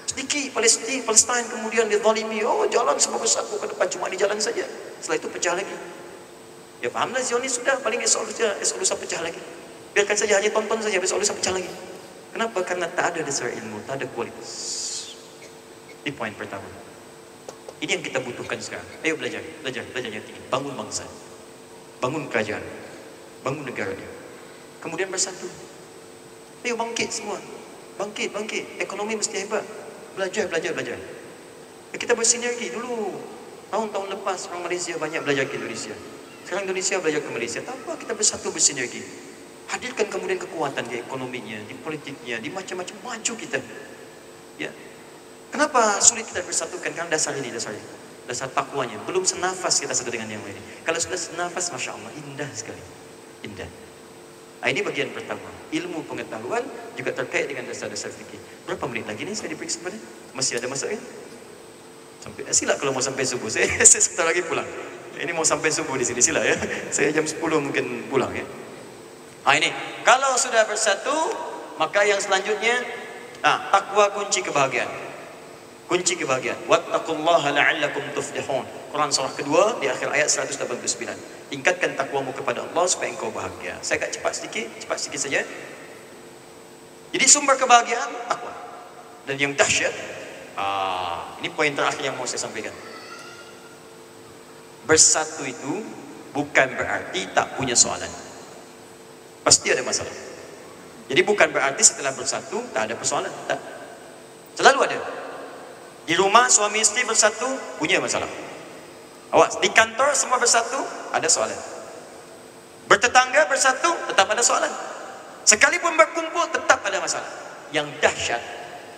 Speaker 1: Sedikit Palestin, Palestin kemudian dizalimi. Oh jalan semua bersatu ke depan cuma di jalan saja. Setelah itu pecah lagi. Ya fahamlah Zionis sudah paling esok lusa, esok lusa pecah lagi. Biarkan saja hanya tonton saja besok lusa pecah lagi. Kenapa? Karena tak ada dasar ilmu, tak ada kualitas. Ini poin pertama. Ini yang kita butuhkan sekarang. Ayo belajar, belajar, belajar yang tinggi. Bangun bangsa. Bangun kerajaan. Bangun negara dia. Kemudian bersatu. Ayo bangkit semua. Bangkit, bangkit. Ekonomi mesti hebat. Belajar, belajar, belajar. Ya, kita bersinergi dulu. Tahun-tahun lepas orang Malaysia banyak belajar ke Indonesia. Sekarang Indonesia belajar ke Malaysia. Tak apa, kita bersatu bersinergi. Hadirkan kemudian kekuatan di ekonominya, di politiknya, di macam-macam maju kita. Ya. Kenapa sulit kita bersatukan? Karena dasar ini, dasar ini. dasar takwanya. Belum senafas kita satu dengan yang lain. Kalau sudah senafas, Masya Allah, indah sekali. Indah. Nah, ini bagian pertama. Ilmu pengetahuan juga terkait dengan dasar-dasar fikir. Berapa menit lagi ni saya diperiksa pada? Masih ada masa ya? Sampai eh, sila kalau mau sampai subuh. [laughs] Saya, saya sebentar lagi pulang. Ini mau sampai subuh di sini sila ya. [laughs] Saya jam 10 mungkin pulang ya. Ah ini, kalau sudah bersatu, maka yang selanjutnya, ah takwa kunci kebahagiaan. Kunci kebahagiaan. Wattaqullaha la'allakum tuflihun. Quran surah kedua di akhir ayat 189. Tingkatkan takwamu kepada Allah supaya engkau bahagia. Saya agak cepat sedikit, cepat sedikit saja. Jadi sumber kebahagiaan takwa. Dan yang dahsyat, ah, ini poin terakhir yang mau saya sampaikan. Bersatu itu bukan berarti tak punya soalan. Pasti ada masalah. Jadi bukan berarti setelah bersatu tak ada persoalan. Tak. Selalu ada. Di rumah suami istri bersatu punya masalah. Awas, di kantor semua bersatu ada soalan. Bertetangga bersatu tetap ada soalan. Sekalipun berkumpul tetap ada masalah. Yang dahsyat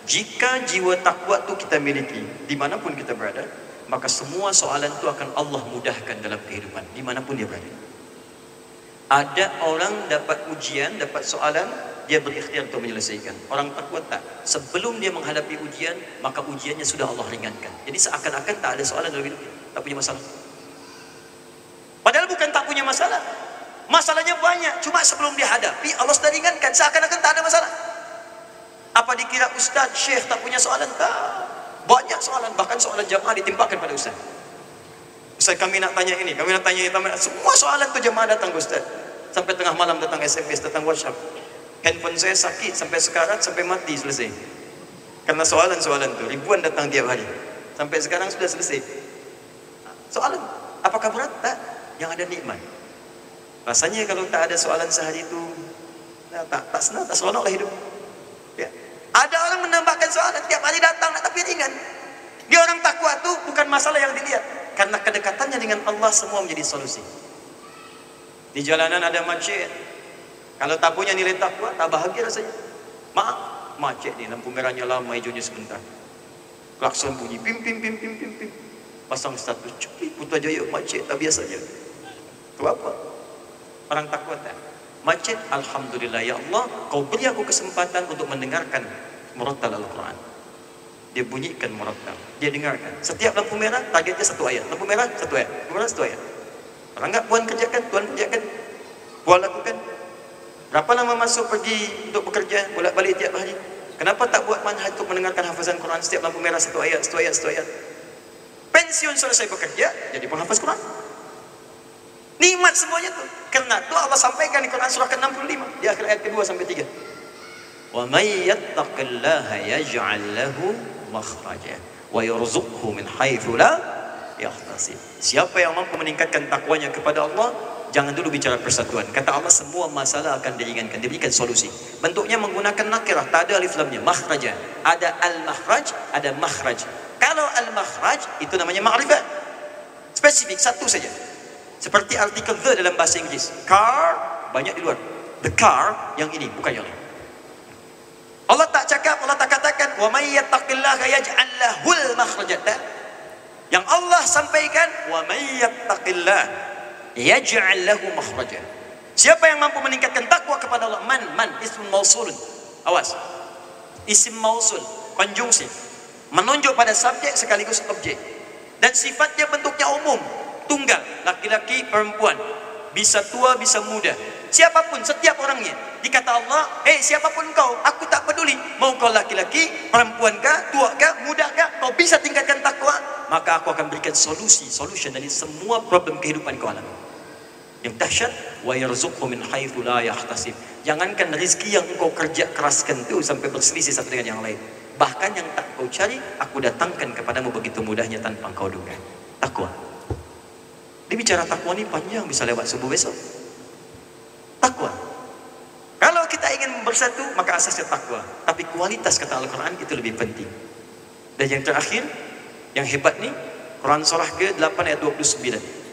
Speaker 1: jika jiwa takwa itu kita miliki dimanapun kita berada, maka semua soalan itu akan Allah mudahkan dalam kehidupan dimanapun dia berada. Ada orang dapat ujian, dapat soalan, dia berikhtiar untuk menyelesaikan. Orang takwa tak. Sebelum dia menghadapi ujian, maka ujiannya sudah Allah ringankan. Jadi seakan-akan tak ada soalan dalam hidup Tak punya masalah. Padahal bukan tak punya masalah. Masalahnya banyak. Cuma sebelum dia hadapi, Allah sudah ringankan. Seakan-akan tak ada masalah. Apa dikira ustaz, syekh tak punya soalan? Tak. Banyak soalan. Bahkan soalan jamaah ditimpakan pada ustaz. Ustaz kami nak tanya ini, kami nak tanya ini. Semua soalan tu jamaah datang ustaz. Sampai tengah malam datang SMS, datang WhatsApp handphone saya sakit sampai sekarang sampai mati selesai. Karena soalan-soalan tu ribuan datang tiap hari. Sampai sekarang sudah selesai. Soalan apakah berat? Tak. Yang ada nikmat. Rasanya kalau tak ada soalan sehari itu tak tak, tak senang tak seronok lah hidup. Ya. ada orang menambahkan soalan tiap hari datang tapi ringan. Dia orang takwa tu bukan masalah yang dilihat. Karena kedekatannya dengan Allah semua menjadi solusi. Di jalanan ada macet kalau tak punya nilai takwa, tak bahagia rasanya. Maaf, macet ni lampu merahnya lama, hijaunya sebentar. Klakson bunyi, pim pim pim pim pim pim. Pasang status, cukup Putrajaya macet tak biasanya. Itu apa? Orang takwa tak? Macet, Alhamdulillah ya Allah, kau beri aku kesempatan untuk mendengarkan murattal Al-Quran. Dia bunyikan murattal. Dia dengarkan. Setiap lampu merah, targetnya satu ayat. Lampu merah, satu ayat. Lampu merah, satu ayat. Orang enggak, Puan kerjakan, Tuan kerjakan. Puan lakukan, Berapa lama masuk pergi untuk bekerja bolak balik tiap hari? Kenapa tak buat manhaj untuk mendengarkan hafazan Quran setiap lampu merah satu ayat, satu ayat, satu ayat? Pensiun selesai bekerja, jadi penghafaz Quran. Nikmat semuanya tu. Kerana tu Allah sampaikan di Quran surah ke-65 di akhir ayat kedua sampai tiga. Wa may yattaqillaha yaj'al lahu makhraja wa yarzuqhu min haitsu la yahtasib. Siapa yang mampu meningkatkan takwanya kepada Allah, Jangan dulu bicara persatuan. Kata Allah semua masalah akan diringankan, diberikan solusi. Bentuknya menggunakan nakirah, tak ada alif lamnya, makhraja. Ada al-makhraj, ada makhraj. Kalau al-makhraj itu namanya ma'rifat. Spesifik satu saja. Seperti artikel the dalam bahasa Inggeris. Car banyak di luar. The car yang ini bukan yang lain. Allah tak cakap, Allah tak katakan wa may yattaqillaha yaj'al lahul makhrajat. Yang Allah sampaikan wa may yattaqillaha yaj'al lahu makhraja. Siapa yang mampu meningkatkan takwa kepada Allah? Man, man, ism mausul. Awas. Isim mausul, konjungsi. Menunjuk pada subjek sekaligus objek. Dan sifatnya bentuknya umum, tunggal, laki-laki, perempuan. Bisa tua, bisa muda. Siapapun, setiap orangnya. Dikata Allah, "Hei, siapapun kau, aku tak peduli. Mau kau laki-laki, perempuan kah, tua kah, muda kah, kau bisa tingkatkan takwa, maka aku akan berikan solusi, solution dari semua problem kehidupan kau alami." Yang dahsyat wa yarzuqhu min haitsu la yahtasib. Jangankan rezeki yang engkau kerja keraskan itu sampai berselisih satu dengan yang lain. Bahkan yang tak kau cari aku datangkan kepadamu begitu mudahnya tanpa kau duga. Takwa. Dia bicara takwa ni panjang bisa lewat subuh besok. Takwa. Kalau kita ingin bersatu maka asasnya takwa. Tapi kualitas kata Al-Quran itu lebih penting. Dan yang terakhir yang hebat ni Quran surah ke-8 ayat 29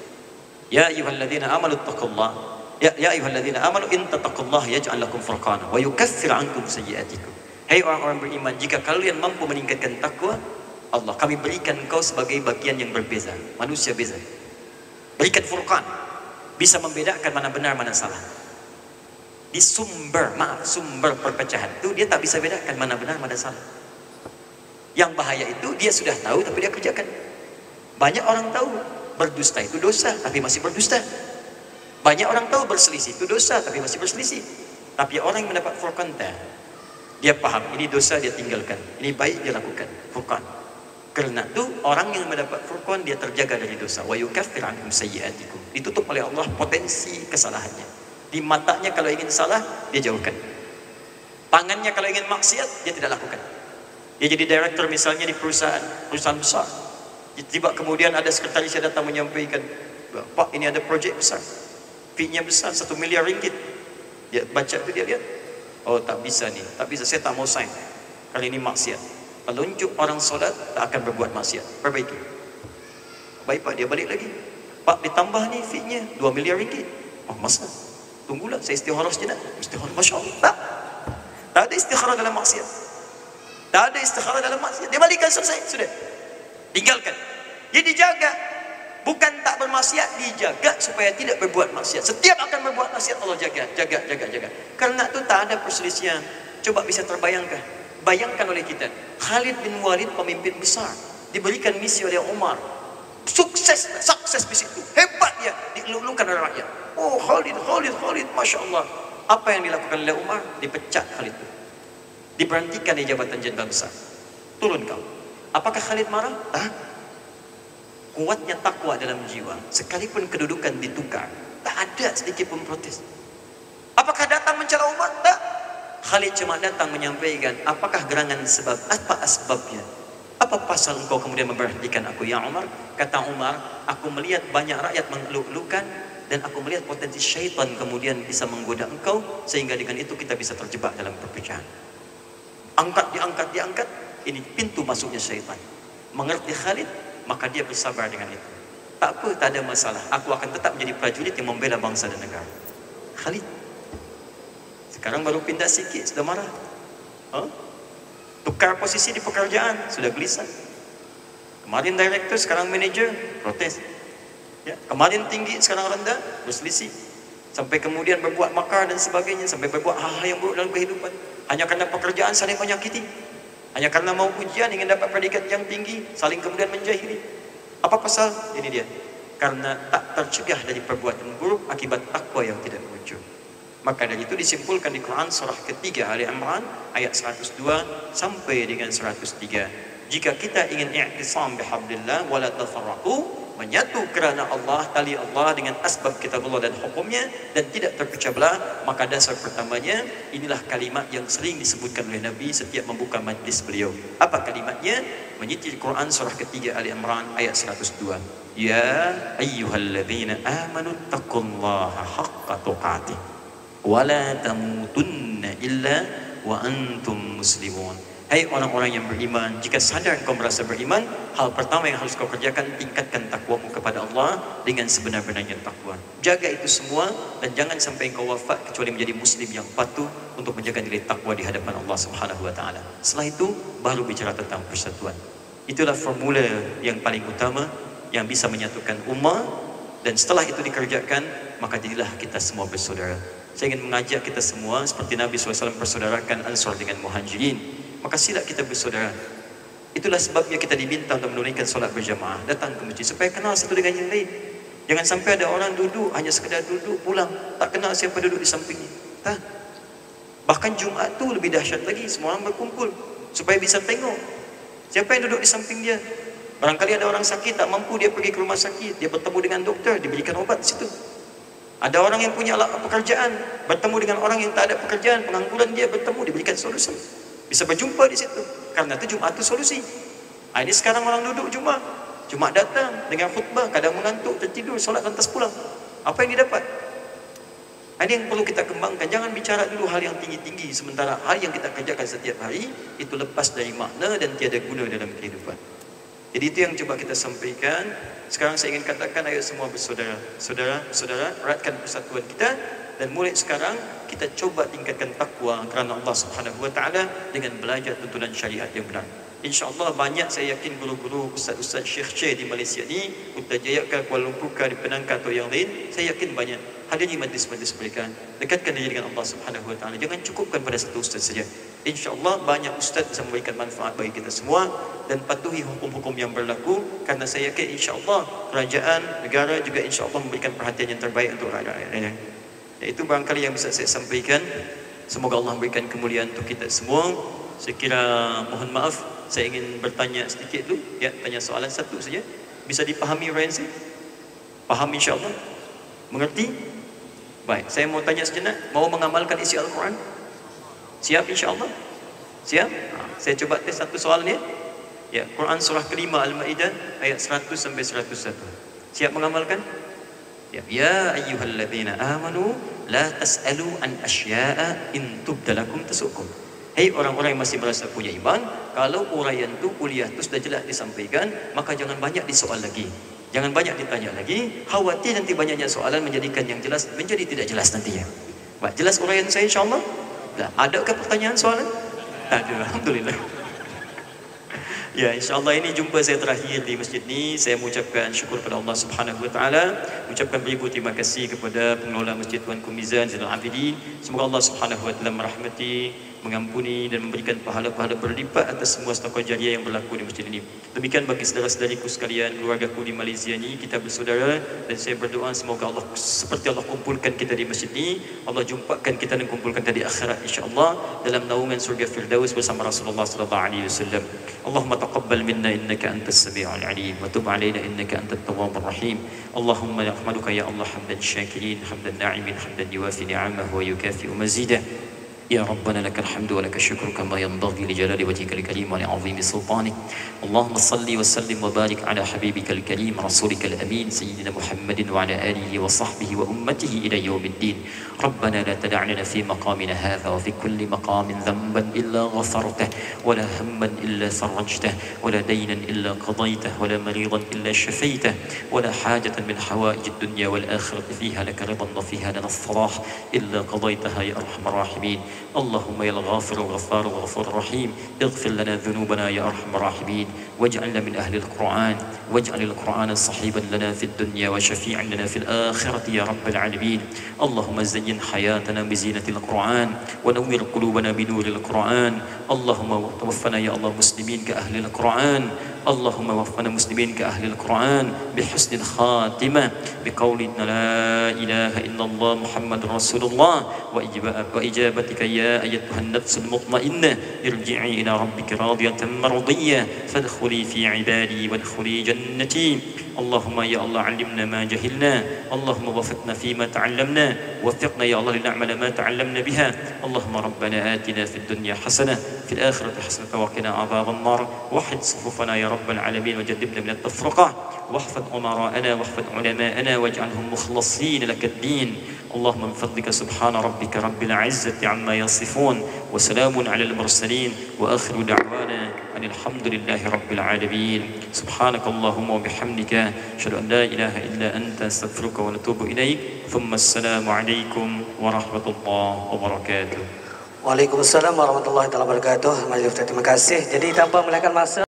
Speaker 1: Ya ayyuhalladzina amanu taqullaha Ya ya ayyuhalladzina amanu in tattaqullaha yaj'al lakum furqana wa yukaffir 'ankum sayyi'atikum. Hai orang-orang beriman, jika kalian mampu meningkatkan takwa, Allah kami berikan engkau sebagai bagian yang berbeza manusia beza. Berikan furqan. Bisa membedakan mana benar mana salah. Di sumber maaf sumber perpecahan itu dia tak bisa bedakan mana benar mana salah. Yang bahaya itu dia sudah tahu tapi dia kerjakan. Banyak orang tahu berdusta itu dosa tapi masih berdusta banyak orang tahu berselisih itu dosa tapi masih berselisih tapi orang yang mendapat furqan dia faham ini dosa dia tinggalkan ini baik dia lakukan furqan kerana itu orang yang mendapat furqan dia terjaga dari dosa wa yukaffir anhum sayyi'atikum ditutup oleh Allah potensi kesalahannya di matanya kalau ingin salah, dia jauhkan. Tangannya kalau ingin maksiat, dia tidak lakukan. Dia jadi director misalnya di perusahaan, perusahaan besar. Tiba kemudian ada sekretaris yang datang menyampaikan, Pak ini ada projek besar. Fee-nya besar, satu miliar ringgit. Dia baca itu dia lihat. Oh tak bisa ni, tak bisa, saya tak mau sign. Kali ini maksiat. Pelunjuk orang solat tak akan berbuat maksiat. Perbaiki. Baik Pak, dia balik lagi. Pak ditambah ni fee-nya 2 miliar ringgit. Oh masa? Tunggulah saya istikharah sejenak. Istikharah Masya Allah. Tak. Tak ada istikharah dalam maksiat. Tak ada istikharah dalam maksiat. Dia balikkan selesai. Sudah. Tinggalkan. Dia dijaga. Bukan tak bermaksiat. Dijaga supaya tidak berbuat maksiat. Setiap akan berbuat maksiat Allah jaga. Jaga, jaga, jaga. Karena itu tak ada perselisihan. Coba bisa terbayangkan. Bayangkan oleh kita. Khalid bin Walid pemimpin besar. Diberikan misi oleh Umar. Sukses. Sukses misi itu. Hebat dia. Dielulukan oleh rakyat. Oh Khalid, Khalid, Khalid, Masya Allah. Apa yang dilakukan oleh Umar? Dipecat Khalid itu. Diberhentikan di jabatan jenderal besar. Turun kau. Apakah Khalid marah? Hah? Kuatnya takwa dalam jiwa. Sekalipun kedudukan ditukar. Tak ada sedikit pun protes. Apakah datang mencela Umar? Tak. Khalid cuma datang menyampaikan apakah gerangan sebab apa asbabnya apa pasal engkau kemudian memberhentikan aku ya Umar kata Umar aku melihat banyak rakyat mengeluh-elukan dan aku melihat potensi syaitan kemudian bisa menggoda engkau sehingga dengan itu kita bisa terjebak dalam perpecahan. Angkat diangkat diangkat ini pintu masuknya syaitan. Mengerti Khalid maka dia bersabar dengan itu. Tak apa tak ada masalah. Aku akan tetap menjadi prajurit yang membela bangsa dan negara. Khalid sekarang baru pindah sikit sudah marah. Huh? Tukar posisi di pekerjaan sudah gelisah. Kemarin director sekarang manager protes. Ya, kemarin tinggi, sekarang rendah, berselisih. Sampai kemudian berbuat makar dan sebagainya. Sampai berbuat hal-hal yang buruk dalam kehidupan. Hanya kerana pekerjaan saling menyakiti. Hanya kerana mau ujian ingin dapat predikat yang tinggi. Saling kemudian menjahili. Apa pasal? Ini dia. Karena tak tercegah dari perbuatan buruk akibat takwa yang tidak muncul. Maka dari itu disimpulkan di Quran surah ketiga Ali Imran ayat 102 sampai dengan 103. Jika kita ingin i'tisam bihablillah wala tafarraqu menyatu kerana Allah tali Allah dengan asbab kitab Allah dan hukumnya dan tidak terpecah belah maka dasar pertamanya inilah kalimat yang sering disebutkan oleh Nabi setiap membuka majlis beliau. Apa kalimatnya? Menyitir Quran surah ketiga Ali Imran ayat 102 ya ayyuhalladzina amanu taqullaha haqqa tuqatih wa la tamutunna illa wa antum muslimun Hai orang-orang yang beriman, jika sadar kau merasa beriman, hal pertama yang harus kau kerjakan tingkatkan takwamu kepada Allah dengan sebenar-benarnya takwa. Jaga itu semua dan jangan sampai kau wafat kecuali menjadi muslim yang patuh untuk menjaga nilai takwa di hadapan Allah Subhanahu wa taala. Setelah itu baru bicara tentang persatuan. Itulah formula yang paling utama yang bisa menyatukan umat dan setelah itu dikerjakan maka jadilah kita semua bersaudara. Saya ingin mengajak kita semua seperti Nabi SAW persaudarakan Ansar dengan Muhajirin maka sila kita bersaudara. Itulah sebabnya kita diminta untuk menunaikan solat berjamaah, datang ke masjid supaya kenal satu dengan yang lain. Jangan sampai ada orang duduk hanya sekadar duduk pulang, tak kenal siapa duduk di sampingnya. Tak. Bahkan Jumat tu lebih dahsyat lagi, semua orang berkumpul supaya bisa tengok siapa yang duduk di samping dia. Barangkali ada orang sakit tak mampu dia pergi ke rumah sakit, dia bertemu dengan doktor, diberikan obat di situ. Ada orang yang punya pekerjaan, bertemu dengan orang yang tak ada pekerjaan, pengangguran dia bertemu, diberikan solusi. Bisa berjumpa di situ. Karena itu Jumat itu solusi. Ha, ini sekarang orang duduk Jumat. Jumat datang dengan khutbah. Kadang mengantuk, tertidur, solat lantas pulang. Apa yang didapat? Ha, ini yang perlu kita kembangkan. Jangan bicara dulu hal yang tinggi-tinggi. Sementara hal yang kita kerjakan setiap hari, itu lepas dari makna dan tiada guna dalam kehidupan. Jadi itu yang coba kita sampaikan. Sekarang saya ingin katakan ayo semua bersaudara. Saudara, saudara, eratkan persatuan kita dan mulai sekarang kita coba tingkatkan takwa kerana Allah Subhanahu wa taala dengan belajar tuntunan syariat yang benar. InsyaAllah banyak saya yakin guru-guru Ustaz-Ustaz Syekh Syekh di Malaysia ni Jaya ke Kuala Lumpur ke di Penangkan atau yang lain Saya yakin banyak Hadiri majlis-majlis mereka Dekatkan diri dengan Allah Subhanahu Wa Taala. Jangan cukupkan pada satu Ustaz saja InsyaAllah banyak Ustaz bisa memberikan manfaat bagi kita semua Dan patuhi hukum-hukum yang berlaku Karena saya yakin insyaAllah Kerajaan, negara juga insyaAllah memberikan perhatian yang terbaik untuk rakyat-rakyat Itu barangkali yang bisa saya sampaikan. Semoga Allah memberikan kemuliaan untuk kita semua. Saya kira mohon maaf saya ingin bertanya sedikit tu. Ya tanya soalan satu saja. Bisa dipahami Ryan saya faham insyaallah. Mengerti? Baik saya mau tanya sejenak. Mau mengamalkan isi al-Quran? Siap insyaallah? Siap? Ha, saya cuba tes satu soalan ya. Ya Quran surah kelima al-Maidah ayat 100 sampai 101 siap mengamalkan ya ya ayyuhalladzina amanu la tasalu an asya'a in tubdalakum tasukum Hei orang-orang yang masih merasa punya iman, kalau uraian tu kuliah tu sudah jelas disampaikan, maka jangan banyak disoal lagi. Jangan banyak ditanya lagi. Khawatir nanti banyaknya soalan menjadikan yang jelas menjadi tidak jelas nantinya. Baik, jelas uraian saya insya-Allah? Adakah pertanyaan soalan? Ada, alhamdulillah. Ya, insyaAllah ini jumpa saya terakhir di masjid ni. Saya mengucapkan syukur kepada Allah Subhanahu Wa Taala. Mengucapkan beribu terima kasih kepada pengelola Masjid Tuan Kumizan Zainal Abidin. Semoga Allah Subhanahu Wa Taala merahmati mengampuni dan memberikan pahala-pahala berlipat atas semua sedekah jariah yang berlaku di masjid ini. Demikian bagi saudara-saudariku sekalian, keluarga ku di Malaysia ini, kita bersaudara dan saya berdoa semoga Allah seperti Allah kumpulkan kita di masjid ini, Allah jumpakan kita dan kumpulkan kita di akhirat insya-Allah dalam naungan surga Firdaus bersama Rasulullah sallallahu alaihi wasallam. Allahumma taqabbal minna innaka antas samiul alim wa tub alaina innaka antat tawwabur rahim. Allahumma nahmaduka ya Allah hamdan syakirin, hamdan na'imin, hamdan yuwafi ni'amahu wa yukafi'u mazidah. يا ربنا لك الحمد ولك الشكر كما ينبغي لجلال وجهك الكريم ولعظيم سلطانك. اللهم صل وسلم وبارك على حبيبك الكريم رسولك الأمين سيدنا محمد وعلى آله وصحبه وأمته إلى يوم الدين. ربنا لا تدع لنا في مقامنا هذا وفي كل مقام ذنبا إلا غفرته ولا هما إلا فرجته ولا دينا إلا قضيته ولا مريضا إلا شفيته ولا حاجة من حوائج الدنيا والآخرة فيها لك رضا وفيها لنا الصلاح إلا قضيتها يا أرحم الراحمين. اللهم يا الغافر الغفار الغفور الرحيم. اغفر لنا ذنوبنا يا أرحم الراحمين. واجعلنا من أهل القرآن. واجعل القرآن صحيبا لنا في الدنيا وشفيعا لنا في الآخرة يا رب العالمين. اللهم زين حياتنا بزينة القرآن. ونور قلوبنا بنور القرآن. اللهم توفنا يا الله مسلمين كأهل القرآن. اللهم وفقنا مسلمين كأهل القرآن بحسن الخاتمة بقول لا إله إلا الله محمد رسول الله وإجابتك يا أيتها النفس المطمئنة ارجعي إلى ربك راضية مرضية فادخلي في عبادي وادخلي جنتي. اللهم يا الله علمنا ما جهلنا اللهم وفقنا فيما تعلمنا وفقنا يا الله لنعمل ما تعلمنا بها. اللهم ربنا آتنا في الدنيا حسنة في الآخرة حسنة وقنا عذاب النار. وحد صفوفنا يا رب العالمين وجنبنا من التفرقة. واحفظ أمراءنا واحفظ علماءنا واجعلهم مخلصين لك الدين. اللهم من فضلك سبحان ربك رب العزة عما يصفون وسلام على المرسلين وآخر دعوانا أن الحمد لله رب العالمين سبحانك اللهم وبحمدك أشهد أن لا إله إلا أنت أستغفرك ونتوب إليك ثم السلام عليكم ورحمة الله وبركاته
Speaker 3: Waalaikumsalam warahmatullahi wabarakatuh. Terima kasih. Jadi tanpa melahirkan masa